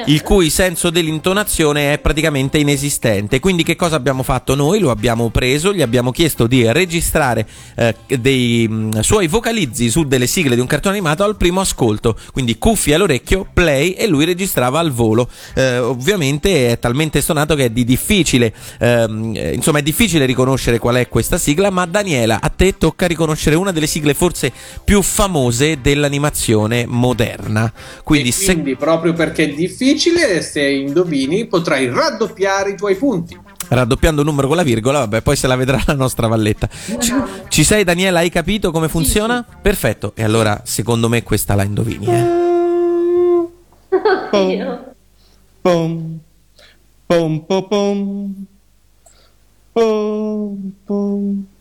il cui senso dell'intonazione è praticamente inesistente. Quindi che cosa abbiamo fatto noi? Lo abbiamo preso, gli abbiamo chiesto di registrare eh, dei mh, suoi vocalizzi su delle sigle di un cartone animato al primo ascolto. Quindi cuffie all'orecchio, play e lui registrava al volo. Eh, ovviamente è talmente stonato che è di difficile, ehm, eh, insomma è difficile riconoscere qual è questa sigla, ma Daniela, a te tocca riconoscere una delle sigle forse più famose dell'animazione moderna. Quindi, e se- quindi proprio perché è difficile, se indovini potrai raddoppiare i tuoi punti. raddoppiando un numero con la virgola, vabbè, poi se la vedrà la nostra valletta. Ci, ci sei Daniela, hai capito come funziona? Perfetto, e allora secondo me questa la indovini. Eh. Pom, pom, pom, pom. Pom, pom. Po, po, po, po, po, pom.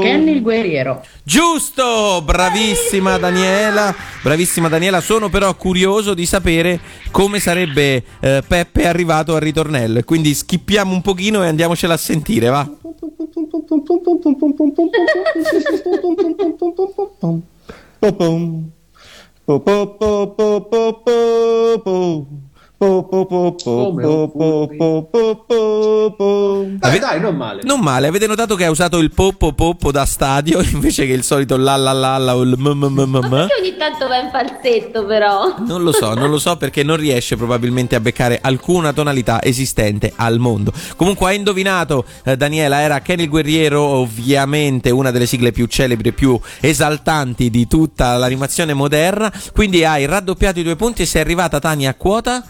Kenny il guerriero. Giusto, bravissima Daniela, bravissima Daniela, sono però curioso di sapere come sarebbe eh, Peppe arrivato al ritornello. E quindi schippiamo un pochino e andiamocela a sentire, va? Po-po-po-po-po-po-po. Dai, non male. Non male, avete notato che ha usato il poppo poppo da stadio invece che il solito la la la la o il m m m m m? Perché ogni tanto va in falsetto però? Non lo so, non lo so perché non riesce probabilmente a beccare alcuna tonalità esistente al mondo. Comunque ha indovinato eh, Daniela, era Kenny il Guerriero, ovviamente una delle sigle più celebri e più esaltanti di tutta l'animazione moderna. Quindi hai raddoppiato i due punti e sei arrivata Tania a quota?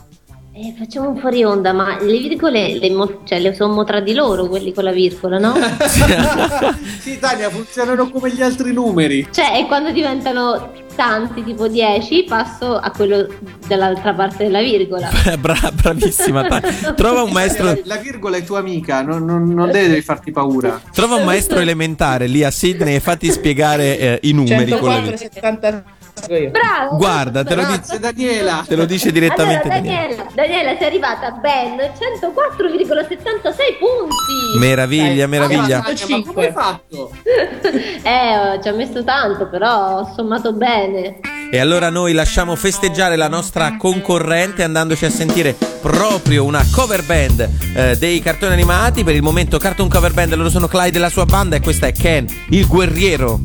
Eh, facciamo un fuori onda, ma le virgole le, mo- cioè, le sommo tra di loro, quelli con la virgola, no? sì, Tania, funzionano come gli altri numeri. cioè, e quando diventano tanti, tipo 10, passo a quello dall'altra parte della virgola. Bra- bravissima Tania. Trova un maestro La virgola è tua amica, non, non- non deve farti paura. Trova un maestro elementare lì a Sydney e fatti spiegare eh, i numeri con la 104 70 io. Bravo! Guarda, te lo, Grazie, Daniela. te lo dice direttamente allora, Daniela. Daniela, Daniela, sei arrivata a ben 104,76 punti. Meraviglia, Dai. meraviglia. Ma come hai fatto? Eh, oh, ci ha messo tanto, però ho sommato bene. E allora noi lasciamo festeggiare la nostra concorrente andandoci a sentire proprio una cover band eh, dei cartoni animati. Per il momento cartoon cover band, loro sono Clyde e la sua banda e questa è Ken, il guerriero.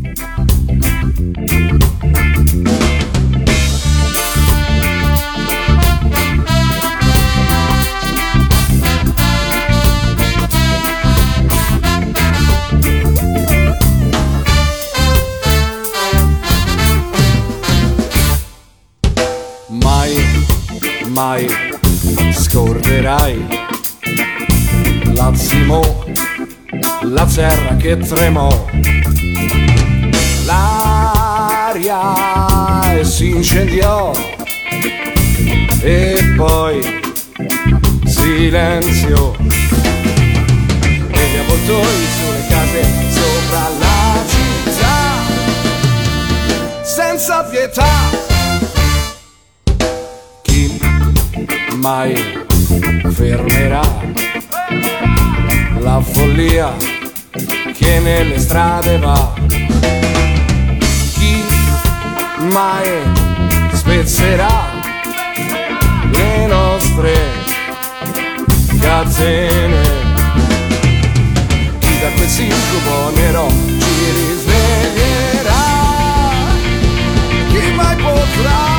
Mai scorderai. L'azzimo, la terra che tremò, l'aria si incendiò. E poi silenzio. E gli avvoltoi sulle case sopra la città. Senza pietà. Mai fermerà la follia che nelle strade va? Chi mai spezzerà le nostre catene? da questo incubo nero ci risveglierà. Chi mai potrà?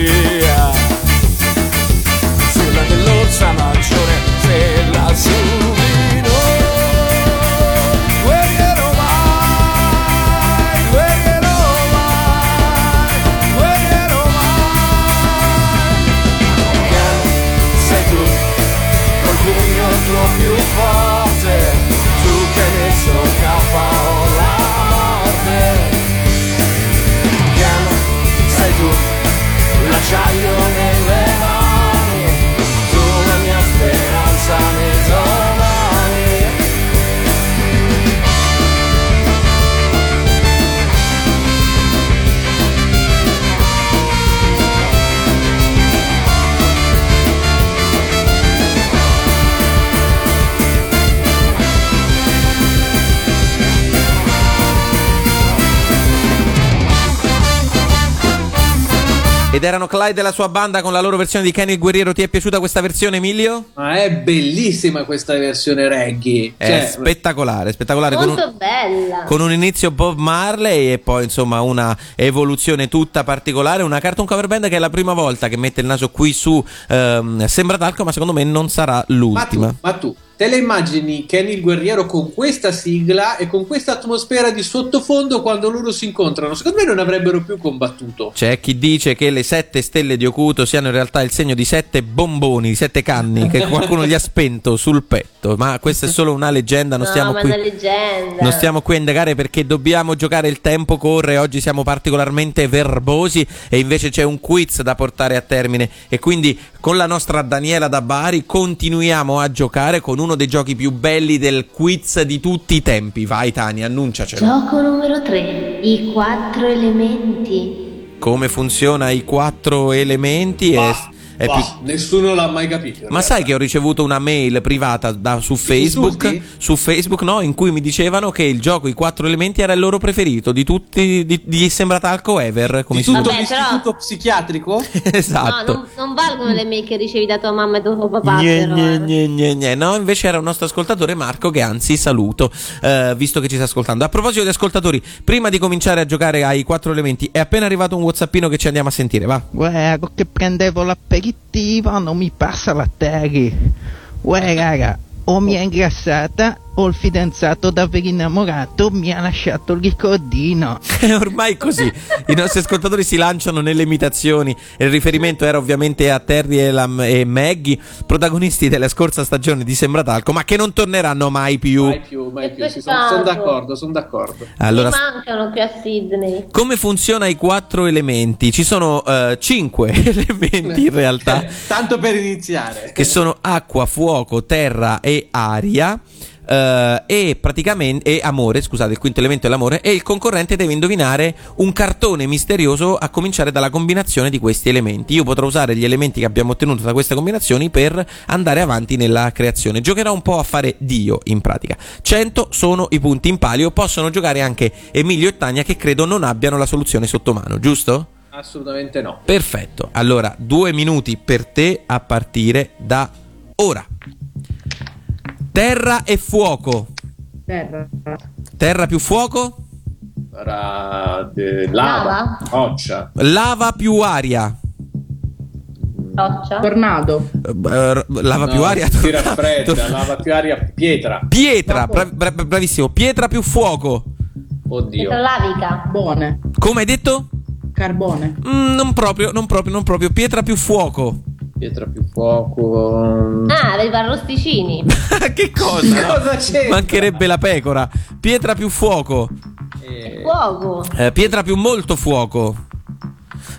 Magia. Sulla dell'orsa maggiore, Ed erano Clyde e la sua banda con la loro versione di Kenny il Guerriero. Ti è piaciuta questa versione, Emilio? Ma è bellissima questa versione reggae. È Cioè, spettacolare, spettacolare. Con Molto un, bella. con un inizio Bob Marley e poi insomma una evoluzione tutta particolare. Una cartoon cover band che è la prima volta che mette il naso qui su ehm, Sembra Talco, ma secondo me non sarà ma tu, l'ultima. ma tu, te le immagini Kenny il guerriero con questa sigla e con questa atmosfera di sottofondo quando loro si incontrano? Secondo me non avrebbero più combattuto. C'è chi dice che le sette stelle di Okuto siano in realtà il segno di sette bomboni, di sette canni che qualcuno gli ha spento sul petto, ma questa è solo una leggenda, non no, stiamo ma qui leggenda. Non stiamo qui a indagare perché dobbiamo giocare, il tempo corre, oggi siamo particolarmente verbosi e invece c'è un quiz da portare a termine e quindi con la nostra Daniela da Bari continuiamo a giocare con uno dei giochi più belli del quiz di tutti i tempi. Vai Tania, annunciacelo. Gioco numero 3. I quattro elementi. Come funziona i quattro elementi? È, è Bah, più- Nessuno l'ha mai capito. Ma sai che ho ricevuto una mail privata da- su Facebook, insulti? su Facebook no, in cui mi dicevano che il gioco I quattro elementi era il loro preferito di tutti di, di Sembratalco ever, come Di si tutto Vabbè, l'istituto psichiatrico? Esatto. No, non, non valgono le mail che ricevi da tua mamma e tuo papà. Gne, però, gne, eh. gne, gne, gne. No, invece era un nostro ascoltatore Marco che anzi saluto, eh, visto che ci sta ascoltando. A proposito di ascoltatori, prima di cominciare a giocare ai quattro elementi, è appena arrivato un whatsappino che ci andiamo a sentire, va. Guarda che prendevo l'aperitivo, non mi passa la terra. Uè raga, o mi è ingrassata o il fidanzato davvero innamorato mi ha lasciato il ricordino. È ormai così. I nostri ascoltatori si lanciano nelle imitazioni. E il riferimento era ovviamente a Terry e, la- e Maggie, protagonisti della scorsa stagione di Sembratalco, ma che non torneranno mai più. Mai più, mai più. Sì, sono, sono d'accordo, sono d'accordo. Allora, Mi mancano qui a Sydney. come funziona i quattro elementi? Ci sono eh, cinque elementi in realtà. Tanto per iniziare. che sono acqua, fuoco, terra e aria. Eh, e praticamente e amore, scusate, il quinto elemento è l'amore. E il concorrente deve indovinare un cartone misterioso a cominciare dalla combinazione di questi elementi. Io potrò usare gli elementi che abbiamo ottenuto da queste combinazioni per andare avanti nella creazione. Giocherò un po' a fare Dio in pratica. 100 sono i punti in palio. Possono giocare anche Emilio e Tania che credo non abbiano la soluzione sotto mano, giusto? Assolutamente no. Perfetto, allora due minuti per te a partire da ora. Terra e fuoco. Terra. Terra più fuoco? Era de- lava, roccia. Lava più aria. Roccia. Tornado. Eh, r- lava No, più aria. si raffredda, lava più aria, pietra. Pietra, bra- bra- bravissimo. Pietra più fuoco. Oddio. Pietra lavica. Carbone. Come hai detto? Carbone. Mm, non proprio, non proprio, non proprio. Pietra più fuoco. Pietra più fuoco. Ah, per i arrosticini. che cosa? no? Cosa c'è? Mancherebbe la pecora. Pietra più fuoco. Fuoco. Eh, pietra più molto fuoco.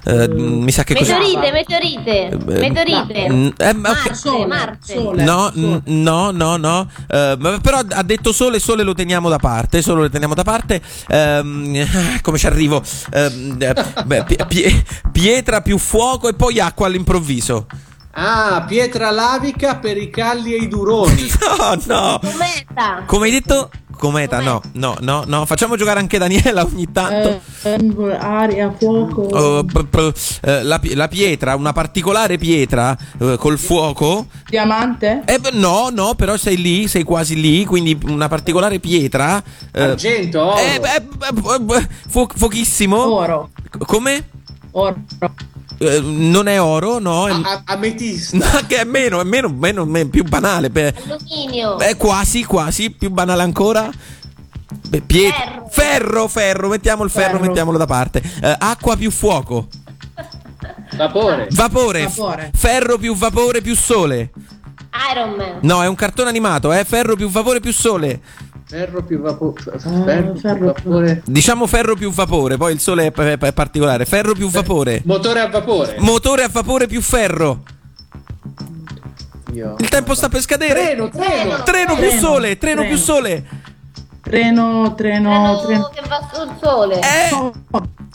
Eh, mm, mi sa che così. Meteorite, meteorite. Eh, Meteorite. mm, eh, ma- ok. Marte, Marte. No, n- no, no, no. Eh, ma- però ha detto sole, sole lo teniamo da parte. Sole lo teniamo da parte. Ehm, come ci arrivo? Ehm, eh, beh, pie- pie- pietra più fuoco e poi acqua all'improvviso. Ah, pietra lavica per i calli e i duroni. No, no. Cometa. Come hai detto? Cometa, no, no, no, no. Facciamo giocare anche Daniela ogni tanto. Eh, aria, fuoco. Oh, p- p- eh, la, la pietra, una particolare pietra eh, col fuoco. Diamante? Eh, no, no, però sei lì, sei quasi lì, quindi una particolare pietra. eh, Argento, oro. eh, beh, beh, fu- fuochissimo. Oro. Come? Oro. Eh, non è oro, no. È, A- ametista. no, che è meno, è meno, meno, meno- più banale. Beh, Alluminio. Beh, quasi, quasi, più banale ancora. Beh, pie- Ferro. ferro, ferro, mettiamo il ferro, Ferro. mettiamolo da parte. Eh, acqua più fuoco. Vapore. Vapore. Vapore. Ferro più vapore più sole. Iron Man. No, è un cartone animato, eh. Ferro più vapore più sole. Ferro più vapore. Ah, Ferro più ferro. vapore. Diciamo ferro più vapore, poi il sole è, è- è particolare. Ferro più vapore. Motore a vapore. Motore a vapore più ferro. Io. Il tempo sta per scadere. Treno, treno. Treno più Treno, sole, treno treno. più sole. Treno, treno, Treno treno. che va sul sole. Eh,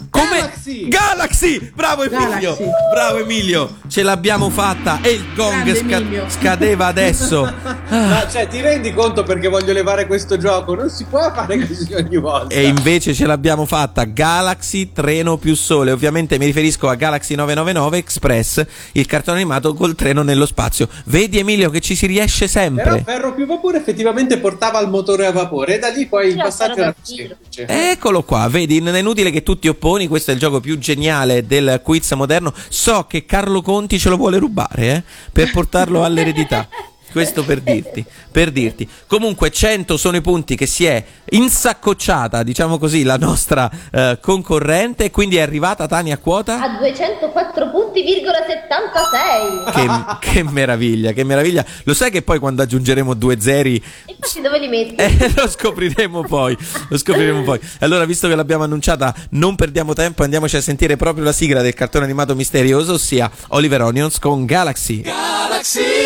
come Galaxy. Galaxy! Bravo Emilio! Galaxy. Bravo Emilio! Ce l'abbiamo fatta e il gong sca- scadeva adesso. Ma cioè, ti rendi conto perché voglio levare questo gioco? Non si può fare così ogni volta. E invece ce l'abbiamo fatta Galaxy Treno più Sole. Ovviamente mi riferisco a Galaxy 999 Express, il cartone animato col treno nello spazio. Vedi Emilio che ci si riesce Però sempre. ferro più vapore effettivamente portava al motore a vapore e da lì poi il passaggio era più semplice. Eccolo qua, vedi, non è inutile che tu ti opponi, questo è il gioco più geniale del quiz moderno. So che Carlo Conti ce lo vuole rubare, eh, per portarlo all'eredità. Questo per dirti, per dirti. Comunque 100 sono i punti che si è insaccocciata, diciamo così, la nostra eh, concorrente e quindi è arrivata Tania a quota. A 204 punti, virgola 76. Che, che meraviglia, che meraviglia. Lo sai che poi quando aggiungeremo due zeri Infatti dove li metti? eh, lo scopriremo poi. Lo scopriremo poi. Allora, visto che l'abbiamo annunciata, non perdiamo tempo, andiamoci a sentire proprio la sigla del cartone animato misterioso, ossia Oliver Onions con Galaxy. Galaxy,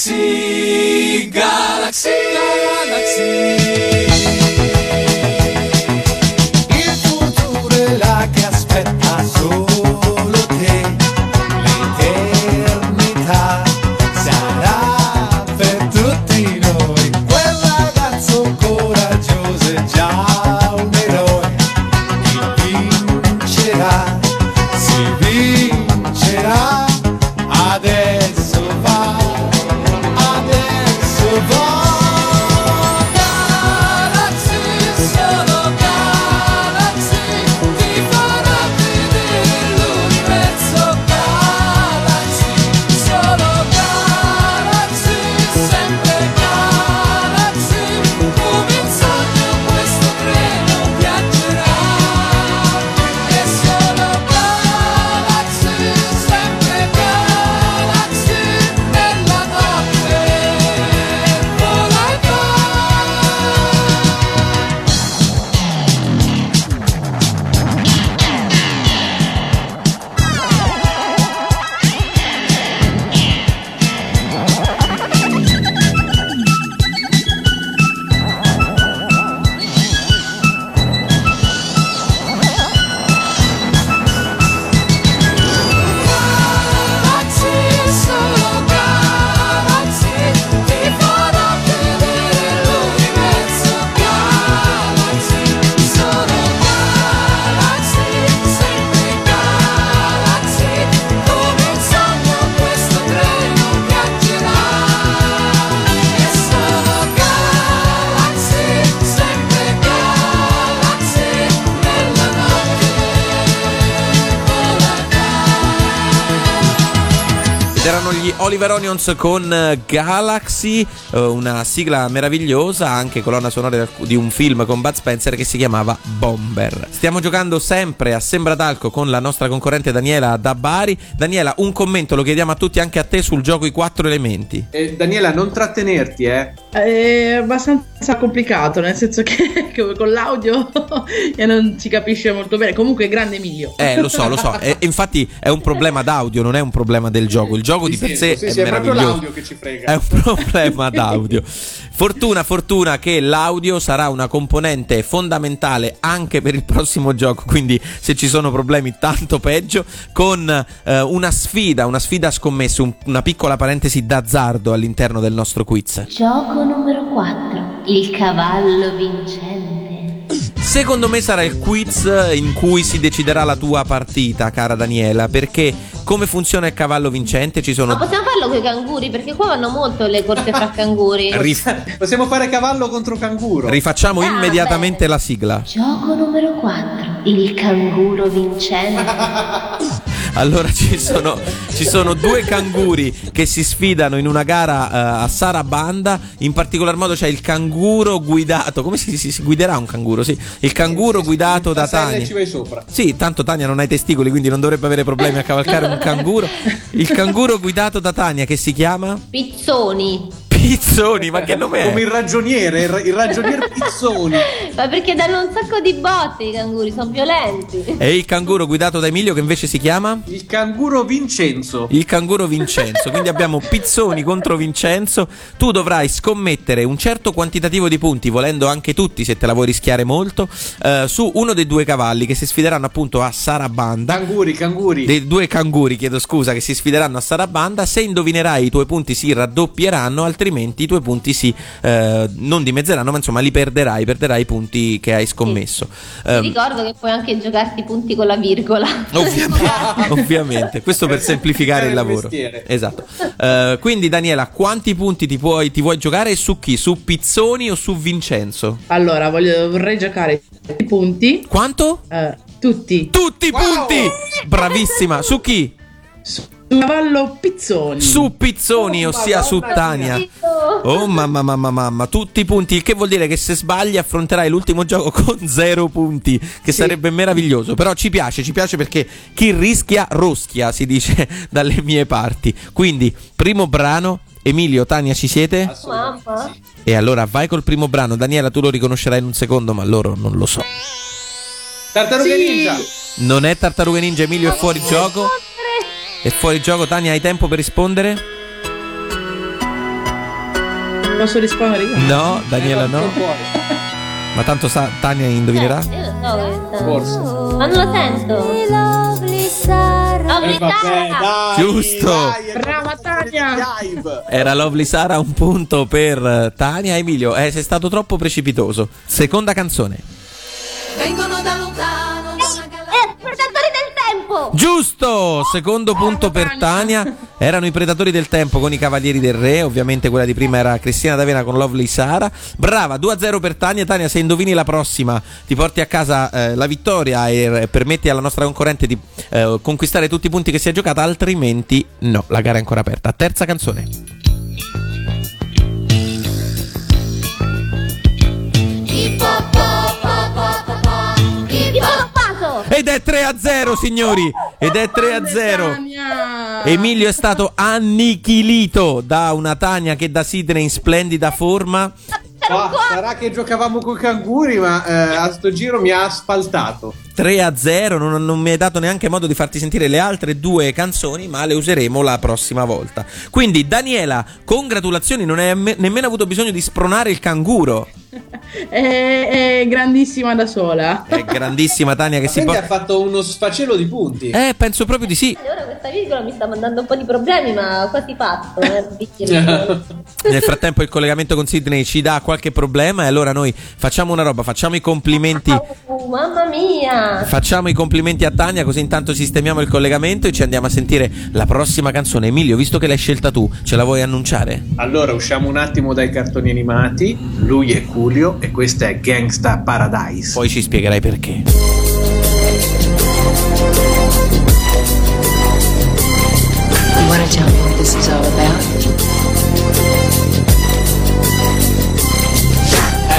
Galaxy, Galaxy, Onions con eh, Galaxy, eh, una sigla meravigliosa, anche colonna sonora di un film con Bud Spencer che si chiamava Bomber. Stiamo giocando sempre a Sembra d'Alco con la nostra concorrente Daniela da Bari. Daniela, un commento lo chiediamo a tutti, anche a te, sul gioco I Quattro Elementi. Eh, Daniela, non trattenerti, eh. È abbastanza complicato, nel senso che con l'audio e non si capisce molto bene. Comunque, grande Emilio. Eh, lo so, lo so. E, infatti è un problema d'audio, non è un problema del gioco. Il gioco di per sé sì, è sì, è proprio meraviglioso. l'audio che ci frega. È un problema d'audio. Fortuna, fortuna che l'audio sarà una componente fondamentale anche per il prossimo gioco. Quindi, se ci sono problemi, tanto peggio. Con eh, una sfida, una sfida a scommesse, un- una piccola parentesi d'azzardo all'interno del nostro quiz. Gioco numero 4. Il cavallo vincente. Secondo me sarà il quiz in cui si deciderà la tua partita, cara Daniela. Perché come funziona il cavallo vincente? Ci Ma sono. possiamo farlo con i canguri? Perché qua vanno molto le corse fra canguri. Rif- Possiamo fare cavallo contro canguro. rifacciamo Ah, immediatamente la sigla. Gioco numero 4. Il canguro vincente. Allora ci sono, ci sono due canguri che si sfidano in una gara eh, a Sarabanda. In particolar modo c'è il canguro guidato. Come si, si- si guiderà un canguro? Sì, il canguro guidato da Tania. ci vai sopra. Sì, tanto Tania non ha i testicoli, quindi non dovrebbe avere problemi a cavalcare un canguro. Il canguro guidato da Tania che si chiama Pizzoni. Pizzoni, ma che nome Come è? il ragioniere, il, il ragionier Pizzoni. Ma perché danno un sacco di botte i canguri, sono violenti. E il canguro guidato da Emilio che invece si chiama? Il canguro Vincenzo. Il canguro Vincenzo. Quindi abbiamo Pizzoni contro Vincenzo. Tu dovrai scommettere un certo quantitativo di punti, volendo anche tutti se te la vuoi rischiare molto, eh, su uno dei due cavalli che si sfideranno appunto a Sarabanda. Canguri, canguri. Dei due canguri, chiedo scusa, che si sfideranno a Sarabanda. Se indovinerai, i tuoi punti si raddoppieranno, altrimenti i tuoi punti si eh, non dimezzeranno, ma insomma li perderai, perderai i punti che hai scommesso. Ti Ehm, ricordo che puoi anche giocarti i punti con la virgola. Ovviamente, ovviamente, questo per semplificare il lavoro. mestiere. Esatto. Eh, quindi, Daniela, quanti punti ti, puoi, ti vuoi giocare e su chi? Su Pizzoni o su Vincenzo? Allora, voglio- vorrei giocare i punti. Quanto? Eh, tutti. Tutti i punti! Bravissima, su chi? Su cavallo Pizzoni. Su Pizzoni, ossia su Tania. Oh mamma mamma mamma, tutti i punti, il che vuol dire che se sbagli affronterai l'ultimo gioco con zero punti, che sarebbe meraviglioso. Però ci piace, ci piace perché chi rischia roschia, si dice dalle mie parti. Quindi, primo brano, Emilio, Tania, ci siete? Mamma. E allora vai col primo brano. Daniela, tu lo riconoscerai in un secondo, ma loro non lo so. Tartaruga Ninja. Non è Tartaruga Ninja, Emilio è fuori gioco. È fuori gioco, Tania, hai tempo per rispondere? Posso rispondere io? No, Daniela no. Ma tanto sa, Tania indovinerà? Forse. Ma non lo sento. Lovely Eh, vabbè, Sara. dai, Giusto. dai, Brava Tania. Era Lovely Sara, un punto per eh, Tania. Emilio, eh, sei stato troppo precipitoso. Seconda canzone. Vengono da Giusto! Secondo punto per Tania. Erano i Predatori del Tempo con i Cavalieri del Re. Ovviamente quella di prima era Cristina D'Avena con Lovely Sara. Brava, 2-0 per Tania. Tania, se indovini la prossima, ti porti a casa eh, la vittoria e eh, permetti alla nostra concorrente di eh, conquistare tutti i punti che si è giocata. Altrimenti, no, la gara è ancora aperta. Terza canzone. Ipoppato. Ed è 3-0, signori! Ed è 3-0. Tania. Emilio è stato annichilito da una Tania che da Sidney in splendida forma. Ah, sarà che giocavamo con i canguri, ma eh, a sto giro mi ha asfaltato. 3 a 0, non, non mi hai dato neanche modo di farti sentire le altre due canzoni, ma le useremo la prossima volta. Quindi, Daniela, congratulazioni, non hai me- nemmeno avuto bisogno di spronare il canguro. È, è grandissima da sola. È grandissima Tania che si Quindi ha può. fatto uno sfacelo di punti. Eh, penso proprio di sì. Ora questa virgola mi sta mandando un po' di problemi, ma quasi fatto. Eh. Nel frattempo il collegamento con Sidney ci dà qualche problema e allora noi facciamo una roba, facciamo i complimenti. Oh, mamma mia. Facciamo i complimenti a Tania così intanto sistemiamo il collegamento e ci andiamo a sentire la prossima canzone. Emilio, visto che l'hai scelta tu, ce la vuoi annunciare? Allora, usciamo un attimo dai cartoni animati. Lui è Julio e questa è Gangsta Paradise. Poi ci spiegherai perché. You want to tell me what this is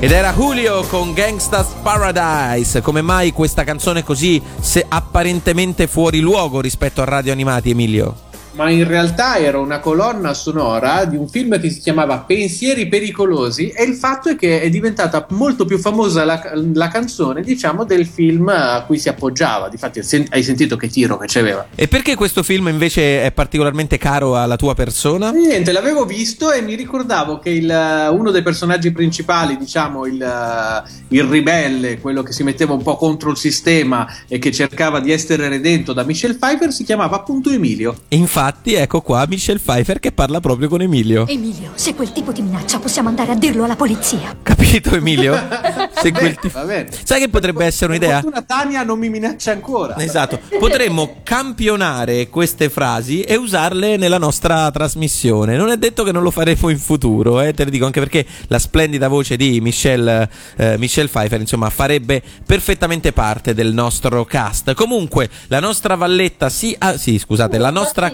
Ed era Julio con Gangsta's Paradise. Come mai questa canzone così se apparentemente fuori luogo rispetto a radio animati, Emilio? Ma in realtà era una colonna sonora di un film che si chiamava Pensieri pericolosi e il fatto è che è diventata molto più famosa la, la canzone, diciamo, del film a cui si appoggiava. Difatti hai sentito che tiro che c'aveva. E perché questo film invece è particolarmente caro alla tua persona? Niente, l'avevo visto e mi ricordavo che il- uno dei personaggi principali, diciamo il, il ribelle, quello che si metteva un po' contro il sistema e che cercava di essere redento da Michelle Pfeiffer, si chiamava appunto Emilio. Infatti, ecco qua Michelle Pfeiffer che parla proprio con Emilio. Emilio, se quel tipo ti minaccia possiamo andare a dirlo alla polizia. Capito, Emilio? Se quel tipo- va bene. Sai che potrebbe essere un'idea? Fortuna Tania non mi minaccia ancora. Esatto, potremmo campionare queste frasi e usarle nella nostra trasmissione. Non è detto che non lo faremo in futuro, eh, te lo dico anche perché la splendida voce di Michelle, eh, Michelle Pfeiffer, insomma, farebbe perfettamente parte del nostro cast. Comunque, la nostra valletta, sì, ah, sì scusate, la nostra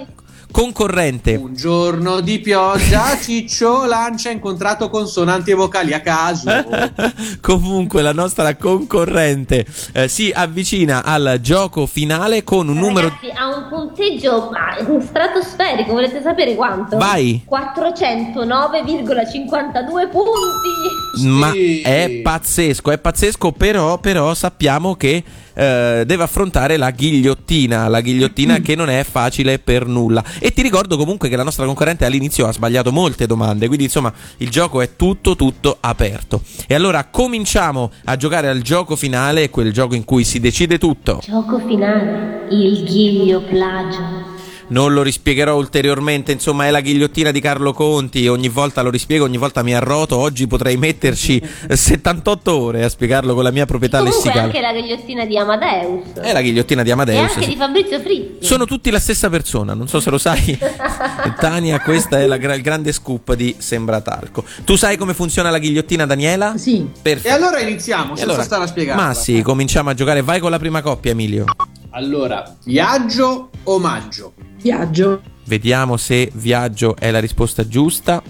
concorrente. Un giorno di pioggia, Ciccio Lancia ha incontrato consonanti e vocali a caso. Comunque la nostra concorrente eh, si avvicina al gioco finale con un numero... Ragazzi, ha un punteggio ma, stratosferico, volete sapere quanto? Vai. 409,52 punti. Ma è pazzesco, è pazzesco, però, però sappiamo che eh, deve affrontare la ghigliottina, la ghigliottina che non è facile per nulla. E ti ricordo comunque che la nostra concorrente all'inizio ha sbagliato molte domande, quindi insomma il gioco è tutto tutto aperto. E allora cominciamo a giocare al gioco finale, quel gioco in cui si decide tutto. Gioco finale, il ghiglio plagio. Non lo rispiegherò ulteriormente, insomma è la ghigliottina di Carlo Conti, ogni volta lo rispiego, ogni volta mi arroto, oggi potrei metterci 78 ore a spiegarlo con la mia proprietà Comunque lessicale. anche la ghigliottina di Amadeus. È la ghigliottina di E Amadeus. anche sì. di Fabrizio Frizzi. Sono tutti la stessa persona, non so se lo sai. Tania, questa è la gra- il grande scoop di Sembratarco. Tu sai come funziona la ghigliottina, Daniela? Sì. Perfetto. E allora iniziamo, E senza allora- stare a spiegare. Ma sì, cominciamo a giocare. Vai con la prima coppia, Emilio. Allora, viaggio, omaggio. Viaggio. Vediamo se viaggio è la risposta giusta.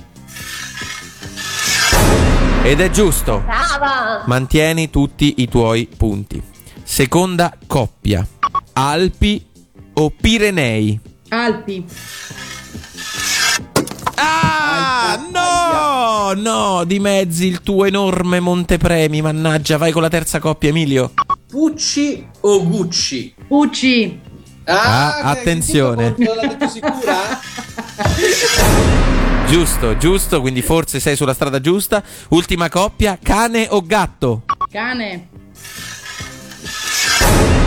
Ed è giusto. Brava! Mantieni tutti i tuoi punti. Seconda coppia. Alpi o Pirenei? Alpi. Ah, no! No, di mezzi il tuo enorme montepremi, mannaggia, vai con la terza coppia, Emilio. Pucci o Gucci? Pucci. Ah, che- attenzione. che tipo- l'ha detto sicura? Giusto, giusto, quindi forse sei sulla strada giusta. Ultima coppia, cane o gatto? Cane.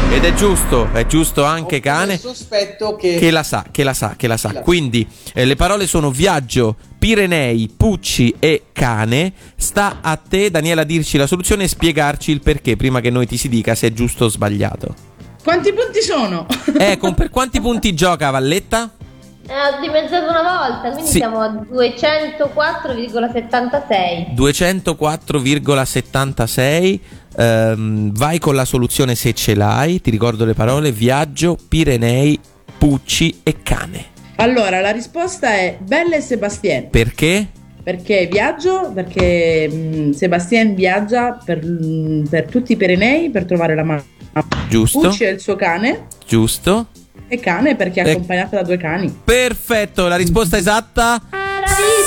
Ed è giusto, è giusto anche cane. Sospetto che... Che la sa, che la sa, che la sa. Quindi eh, le parole sono viaggio, Pirenei, Pucci e cane. Sta a te, Daniela, dirci la soluzione e spiegarci il perché prima che noi ti si dica se è giusto o sbagliato. Quanti punti sono? Eh, con per quanti punti gioca Valletta? Eh, ho dimezzato una volta, quindi Sì. siamo a 204,76. 204,76. Ehm, vai con la soluzione se ce l'hai. Ti ricordo le parole: viaggio, Pirenei, Pucci e cane. Allora, la risposta è Belle e Sebastien. Perché? Perché viaggio? Perché mm, Sebastien viaggia per, mm, per tutti i Pirenei per trovare la mamma. Giusto? Pucci è il suo cane Giusto? e cane perché è accompagnata da due cani. Perfetto, la risposta esatta?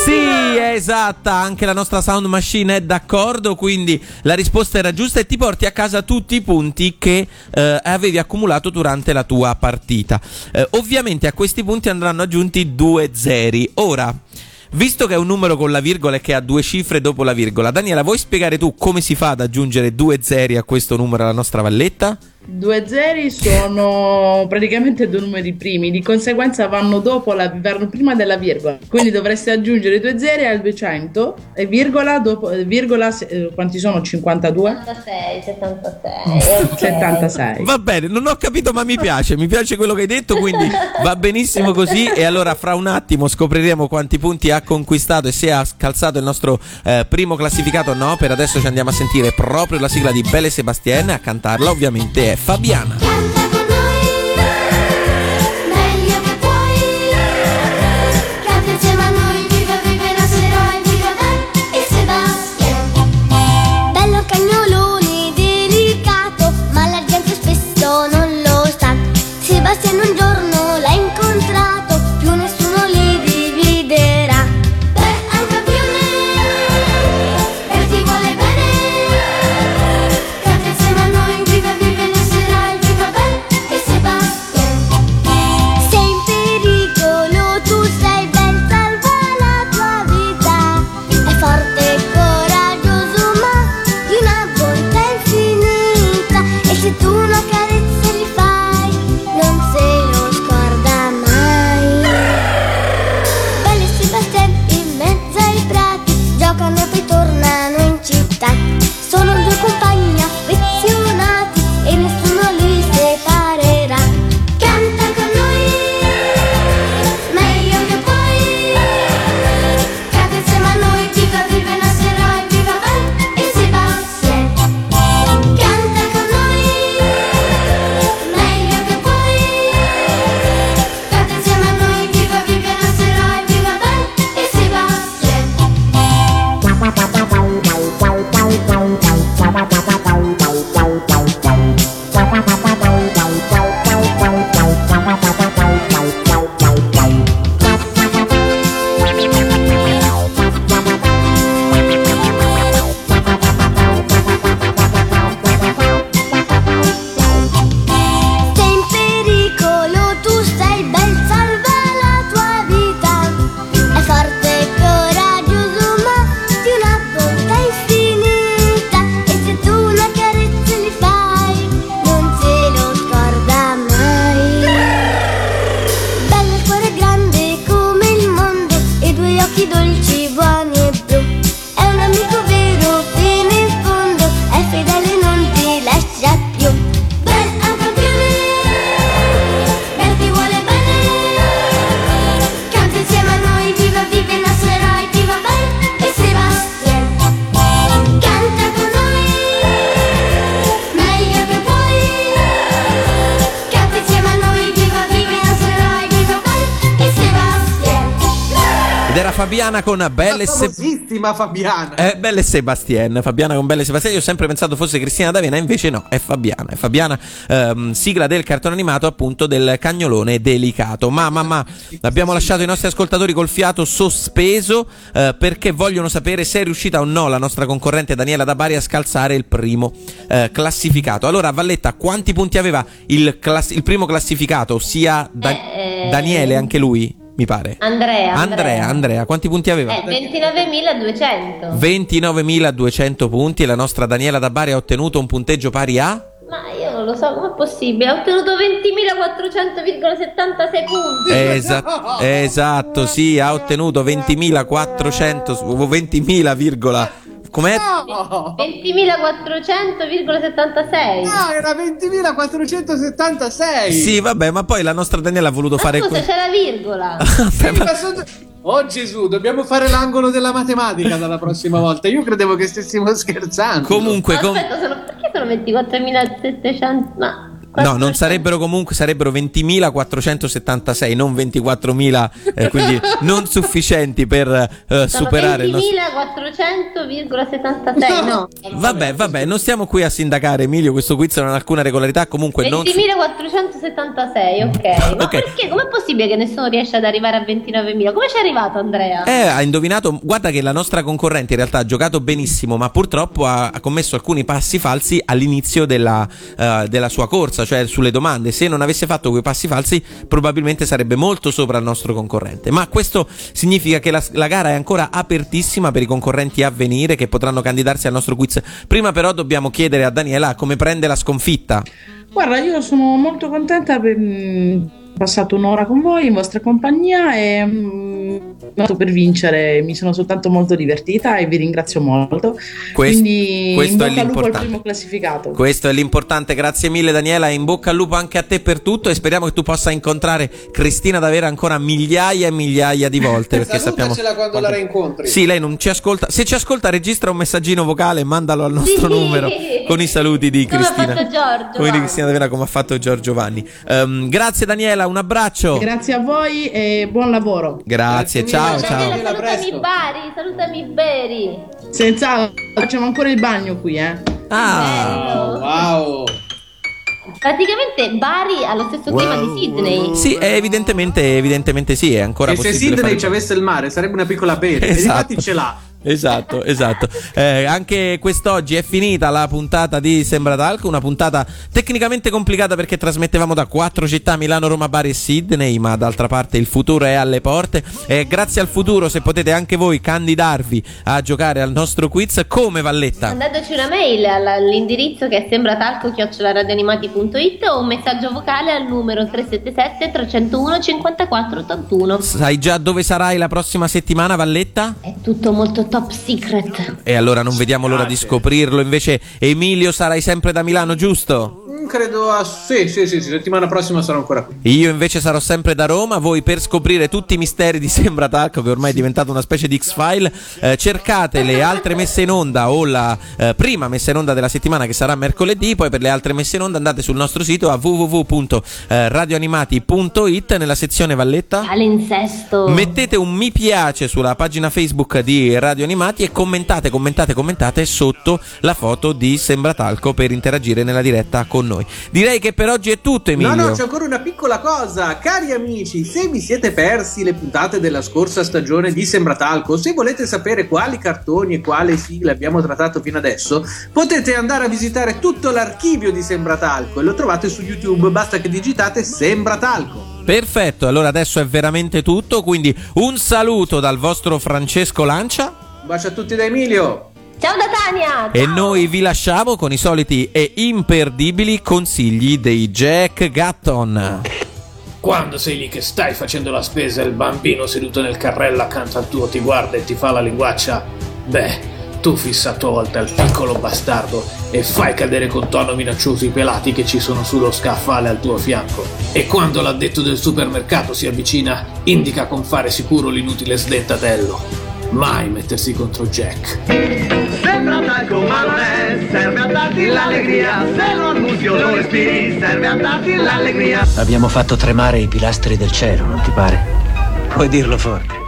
Sì, è esatta, anche la nostra sound machine è d'accordo, quindi la risposta era giusta e ti porti a casa tutti i punti che eh, avevi accumulato durante la tua partita. Eh, ovviamente a questi punti andranno aggiunti due zeri. Ora, visto che è un numero con la virgola e che ha due cifre dopo la virgola, Daniela, vuoi spiegare tu come si fa ad aggiungere due zeri a questo numero alla nostra valletta? Due zeri sono praticamente due numeri primi, di conseguenza vanno dopo la, vanno prima della virgola. Quindi dovresti aggiungere due zeri al 200 e virgola dopo eh, virgola eh, quanti sono? 52? 76, 76. ok. 76. Va bene, non ho capito, ma mi piace. Mi piace quello che hai detto, quindi va benissimo così. E allora, fra un attimo scopriremo quanti punti ha conquistato e se ha scalzato il nostro eh, primo classificato o no. Per adesso ci andiamo a sentire proprio la sigla di Belle Sebastien. A cantarla, ovviamente, è Fabiana. Fabiana con Belle e La Se- famosissima Fabiana. eh, Belle e Sebastien, Fabiana con Belle e Sebastien. Io ho sempre pensato fosse Cristina D'Avena, invece no, è Fabiana. È Fabiana, ehm, sigla del cartone animato appunto del cagnolone delicato. Ma, ma, ma, abbiamo lasciato i nostri ascoltatori col fiato sospeso eh, perché vogliono sapere se è riuscita o no la nostra concorrente Daniela da Bari a scalzare il primo eh, classificato. Allora, Valletta, quanti punti aveva il, class- il primo classificato, ossia Da- Eh, eh, Daniele, anche lui? Mi pare. Andrea. Andrea, Andrea, quanti punti aveva? Eh, 29.200. 29.200 punti e la nostra Daniela da Bari ha ottenuto un punteggio pari a Ma io non lo so, com'è possibile? Ha ottenuto 20.400,76 punti. Esa- esatto, sì, ha ottenuto 20.400 20.000, virgola- com'è? No! 20.400,76. Ah, era 20.476. Sì, vabbè, ma poi la nostra Daniela ha voluto Ma fare scusa, que- c'è la virgola. Sì, ma sono- Oh Gesù, dobbiamo fare l'angolo della matematica dalla prossima volta. Io credevo che stessimo scherzando. Comunque, com- Aspetta, sono, perché sono 24.700? Ma No, non sarebbero comunque sarebbero 20.476, non 24.000, eh, quindi non sufficienti per eh, superare il nostro 20.400,76, no. Vabbè, vabbè, non stiamo qui a sindacare Emilio, questo quiz non ha alcuna regolarità, comunque non 20.476, ok. Ma Ok. perché? Com'è possibile che nessuno riesce ad arrivare a 29.000? Come ci è arrivato Andrea? Eh, ha indovinato. Guarda che la nostra concorrente in realtà ha giocato benissimo, ma purtroppo ha, ha commesso alcuni passi falsi all'inizio della, eh, della sua corsa, cioè sulle domande. Se non avesse fatto quei passi falsi, probabilmente sarebbe molto sopra il nostro concorrente. Ma questo significa che la, la gara è ancora apertissima per i concorrenti a venire che potranno candidarsi al nostro quiz. Prima, però, dobbiamo chiedere a Daniela come prende la sconfitta. Guarda, io sono molto contenta per mm, passato un'ora con voi in vostra compagnia e mm, fatto per vincere mi sono soltanto molto divertita e vi ringrazio molto. Quest- Quindi questo in è bocca al lupo al l'importante. primo classificato. Questo è l'importante, grazie mille Daniela, in bocca al lupo anche a te per tutto e speriamo che tu possa incontrare Cristina D'Avera ancora migliaia e migliaia di volte perché sappiamo... Salutacela quando la rincontri. Sì, lei non ci ascolta. Se ci ascolta, registra un messaggino vocale e mandalo al nostro Sì. numero con i saluti di Come ha Cristina. fatto Giorgio, Come. Cristina D'Avera, come ha fatto Giorgio Vanni. Ehm, grazie Daniela, un abbraccio. Grazie a voi e buon lavoro. Grazie, ciao, ciao. Salutami Bari, salutami Beri. Senz'altro, facciamo ancora il bagno qui, eh. Ah, wow. Praticamente Bari ha lo stesso clima di Sydney. Sì, è evidentemente, evidentemente sì, è ancora E se Sidney fare- ci avesse il mare sarebbe una piccola pere. E Esatto. infatti ce l'ha. Esatto, esatto. Eh, anche quest'oggi è finita la puntata di Sembra Talco, una puntata tecnicamente complicata perché trasmettevamo da quattro città, Milano, Roma, Bari e Sydney, ma d'altra parte il futuro è alle porte. E grazie al futuro, se potete anche voi candidarvi a giocare al nostro quiz come Valletta. Mandateci una mail all'indirizzo che è sembratalco-radioanimati.it o un messaggio vocale al numero 377 301 5481. Sai già dove sarai la prossima settimana, Valletta? È tutto molto top secret. E allora non vediamo l'ora di scoprirlo. Invece, Emilio, sarai sempre da Milano, giusto? Mm, Credo a. Sì, sì, sì, sì, settimana prossima sarò ancora qui. Io invece sarò sempre da Roma. Voi per scoprire tutti i misteri di Sembra Talco, che ormai è diventato una specie di X-File, eh, cercate le altre messe in onda o la eh, prima messa in onda della settimana che sarà mercoledì. Poi per le altre messe in onda andate sul nostro sito a www.radioanimati.it nella sezione Valletta. Palinsesto. Mettete un mi piace sulla pagina Facebook di Radio Animati e commentate, commentate, commentate sotto la foto di Sembratalco per interagire nella diretta con noi. Direi che per oggi è tutto, Emilio. No, no, c'è ancora una piccola cosa. Cari amici, se vi siete persi le puntate della scorsa stagione di Sembratalco, se volete sapere quali cartoni e quale sigle abbiamo trattato fino adesso, potete andare a visitare tutto l'archivio di Sembratalco e lo trovate su YouTube, basta che digitate Sembratalco. Perfetto, allora adesso è veramente tutto, quindi un saluto dal vostro Francesco Lancia Un bacio a tutti da Emilio. Ciao da Tania! e noi vi lasciamo con i soliti e imperdibili consigli dei Jack Gatton. Quando sei lì che stai facendo la spesa e il bambino seduto nel carrello accanto al tuo ti guarda e ti fa la linguaccia, beh, tu fissa a tua volta il piccolo bastardo e fai cadere con tono minaccioso i pelati che ci sono sullo scaffale al tuo fianco. E quando l'addetto del supermercato si avvicina, indica con fare sicuro l'inutile sdentatello. Mai mettersi contro Jack. Sembra talco ma non è, serve a darti l'allegria, se lo annusi o lo respiri, serve a darti l'allegria. Abbiamo fatto tremare i pilastri del cielo, non ti pare? Puoi dirlo forte.